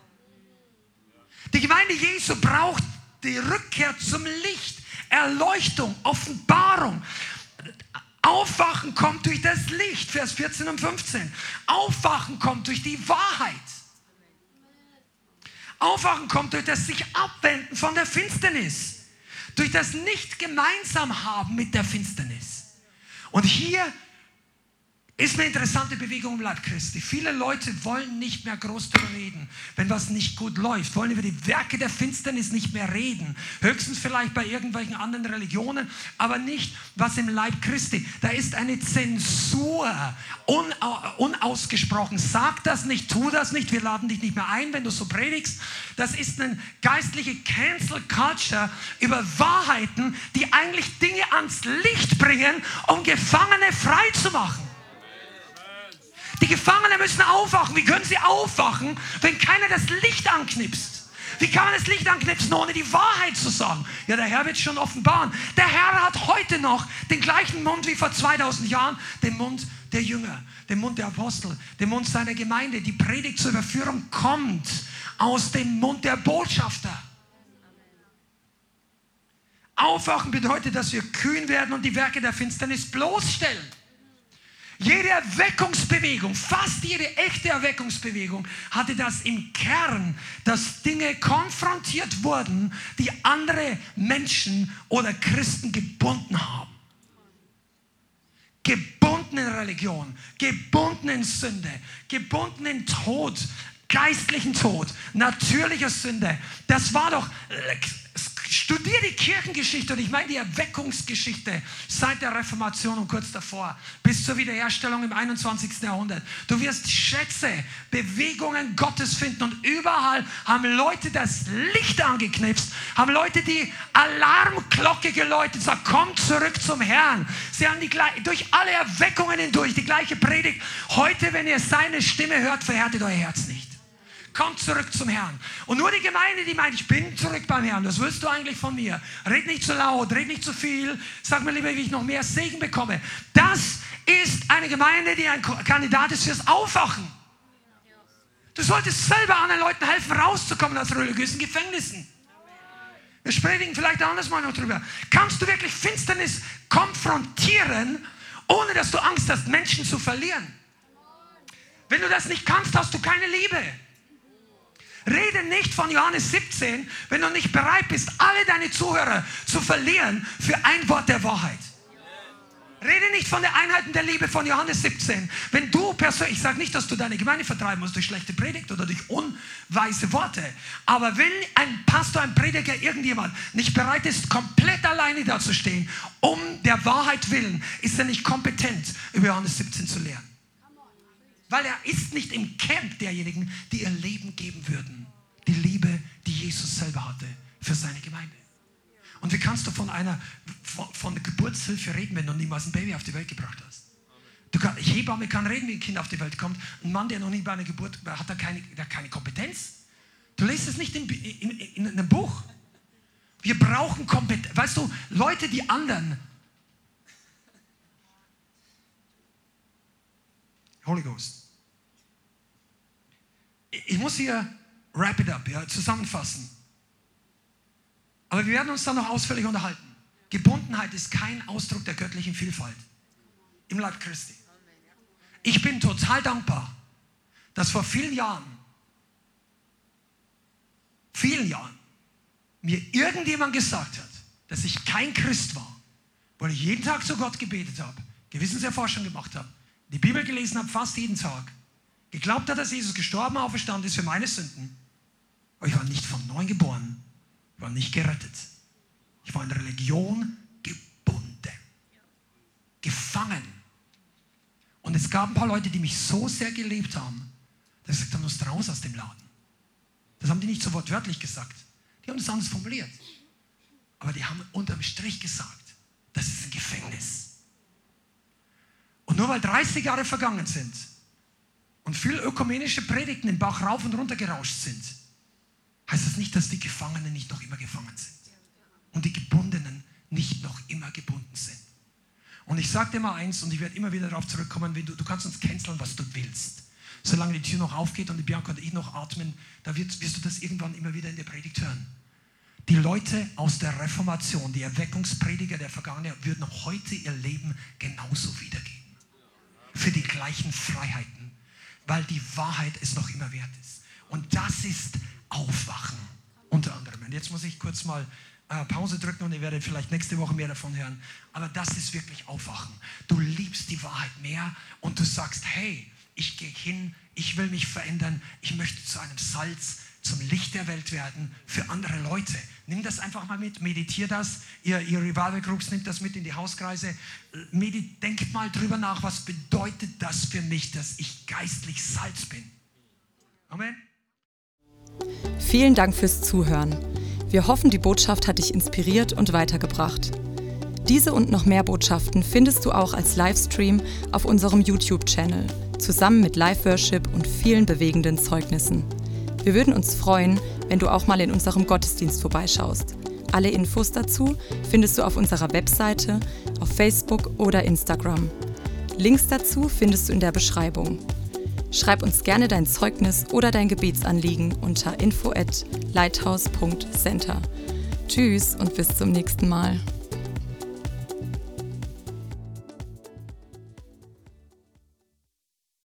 Die Gemeinde Jesu braucht die Rückkehr zum Licht, Erleuchtung, Offenbarung. Aufwachen kommt durch das Licht, Vers 14 und 15. Aufwachen kommt durch die Wahrheit. Aufwachen kommt durch das sich abwenden von der Finsternis. Durch das nicht gemeinsam haben mit der Finsternis. Und hier ist eine interessante Bewegung im Leib Christi. Viele Leute wollen nicht mehr groß darüber reden, wenn was nicht gut läuft, wollen über die Werke der Finsternis nicht mehr reden. Höchstens vielleicht bei irgendwelchen anderen Religionen, aber nicht was im Leib Christi. Da ist eine Zensur unausgesprochen. Sag das nicht, tu das nicht, wir laden dich nicht mehr ein, wenn du so predigst. Das ist eine geistliche Cancel Culture über Wahrheiten, die eigentlich Dinge ans Licht bringen, um Gefangene frei zu machen. Die Gefangenen müssen aufwachen. Wie können sie aufwachen, wenn keiner das Licht anknipst? Wie kann man das Licht anknipsen, ohne die Wahrheit zu sagen? Ja, der Herr wird schon offenbaren. Der Herr hat heute noch den gleichen Mund wie vor 2000 Jahren, den Mund der Jünger, den Mund der Apostel, den Mund seiner Gemeinde. Die Predigt zur Überführung kommt aus dem Mund der Botschafter. Aufwachen bedeutet, dass wir kühn werden und die Werke der Finsternis bloßstellen. Jede Erweckungsbewegung, fast jede echte Erweckungsbewegung hatte das im Kern, dass Dinge konfrontiert wurden, die andere Menschen oder Christen gebunden haben. Gebunden in Religion, gebunden in Sünde, gebunden in Tod, geistlichen Tod, natürlicher Sünde. Das war doch Studier die Kirchengeschichte und ich meine die Erweckungsgeschichte seit der Reformation und kurz davor bis zur Wiederherstellung im 21. Jahrhundert. Du wirst Schätze, Bewegungen Gottes finden und überall haben Leute das Licht angeknipst, haben Leute die Alarmglocke geläutet, sagt, komm zurück zum Herrn. Sie haben die, durch alle Erweckungen hindurch die gleiche Predigt. Heute, wenn ihr seine Stimme hört, verhärtet euer Herz nicht. Komm zurück zum Herrn. Und nur die Gemeinde, die meint, ich bin zurück beim Herrn. Was willst du eigentlich von mir? Red nicht zu laut, red nicht zu viel. Sag mir lieber, wie ich noch mehr Segen bekomme. Das ist eine Gemeinde, die ein Kandidat ist fürs Aufwachen. Du solltest selber anderen Leuten helfen, rauszukommen aus religiösen Gefängnissen. Wir sprechen vielleicht anders mal noch drüber. Kannst du wirklich Finsternis konfrontieren, ohne dass du Angst hast, Menschen zu verlieren? Wenn du das nicht kannst, hast du keine Liebe. Rede nicht von Johannes 17, wenn du nicht bereit bist, alle deine Zuhörer zu verlieren für ein Wort der Wahrheit. Rede nicht von der Einheiten der Liebe von Johannes 17. Wenn du persönlich, ich sage nicht, dass du deine Gemeinde vertreiben musst durch schlechte Predigt oder durch unweise Worte, aber wenn ein Pastor, ein Prediger, irgendjemand nicht bereit ist, komplett alleine dazustehen, um der Wahrheit willen, ist er nicht kompetent, über Johannes 17 zu lehren. Weil er ist nicht im Camp derjenigen, die ihr Leben geben würden. Die Liebe, die Jesus selber hatte für seine Gemeinde. Und wie kannst du von einer von, von Geburtshilfe reden, wenn du niemals ein Baby auf die Welt gebracht hast? Du kann, Hebamme kann reden, wie ein Kind auf die Welt kommt. Ein Mann, der noch nie bei einer Geburt hat, da keine, der keine Kompetenz. Du liest es nicht in, in, in einem Buch. Wir brauchen Kompetenz. Weißt du, Leute, die anderen. Holy Ghost ich muss hier wrap it up, ja, zusammenfassen. Aber wir werden uns dann noch ausführlich unterhalten. Gebundenheit ist kein Ausdruck der göttlichen Vielfalt im Leib Christi. Ich bin total dankbar, dass vor vielen Jahren, vielen Jahren, mir irgendjemand gesagt hat, dass ich kein Christ war, weil ich jeden Tag zu Gott gebetet habe, Gewissenserforschung gemacht habe, die Bibel gelesen habe, fast jeden Tag geglaubt hat, dass Jesus gestorben, auferstanden ist für meine Sünden. Aber ich war nicht von neuem geboren. Ich war nicht gerettet. Ich war in Religion gebunden. Gefangen. Und es gab ein paar Leute, die mich so sehr gelebt haben, dass ich gesagt habe, musst raus aus dem Laden. Das haben die nicht so wortwörtlich gesagt. Die haben das anders formuliert. Aber die haben unterm Strich gesagt, das ist ein Gefängnis. Und nur weil 30 Jahre vergangen sind, und viel ökumenische Predigten im Bach rauf und runter gerauscht sind, heißt das nicht, dass die Gefangenen nicht noch immer gefangen sind und die Gebundenen nicht noch immer gebunden sind. Und ich sage dir mal eins, und ich werde immer wieder darauf zurückkommen, wenn du, du kannst uns canceln, was du willst. Solange die Tür noch aufgeht und die Bianca und ich noch atmen, da wirst, wirst du das irgendwann immer wieder in der Predigt hören. Die Leute aus der Reformation, die Erweckungsprediger der Vergangenheit, würden heute ihr Leben genauso wiedergeben. Für die gleichen Freiheiten weil die Wahrheit es noch immer wert ist. Und das ist Aufwachen, unter anderem. Und jetzt muss ich kurz mal äh, Pause drücken und ihr werdet vielleicht nächste Woche mehr davon hören. Aber das ist wirklich Aufwachen. Du liebst die Wahrheit mehr und du sagst, hey, ich gehe hin, ich will mich verändern, ich möchte zu einem Salz, zum Licht der Welt werden für andere Leute. Nimm das einfach mal mit, meditier das. Ihr, ihr Revival Groups nimmt das mit in die Hauskreise. Medit, denkt mal drüber nach, was bedeutet das für mich, dass ich geistlich Salz bin. Amen. Vielen Dank fürs Zuhören. Wir hoffen, die Botschaft hat dich inspiriert und weitergebracht. Diese und noch mehr Botschaften findest du auch als Livestream auf unserem YouTube-Channel, zusammen mit Live-Worship und vielen bewegenden Zeugnissen. Wir würden uns freuen, wenn du auch mal in unserem Gottesdienst vorbeischaust. Alle Infos dazu findest du auf unserer Webseite, auf Facebook oder Instagram. Links dazu findest du in der Beschreibung. Schreib uns gerne dein Zeugnis oder dein Gebetsanliegen unter info at lighthouse.center. Tschüss und bis zum nächsten Mal.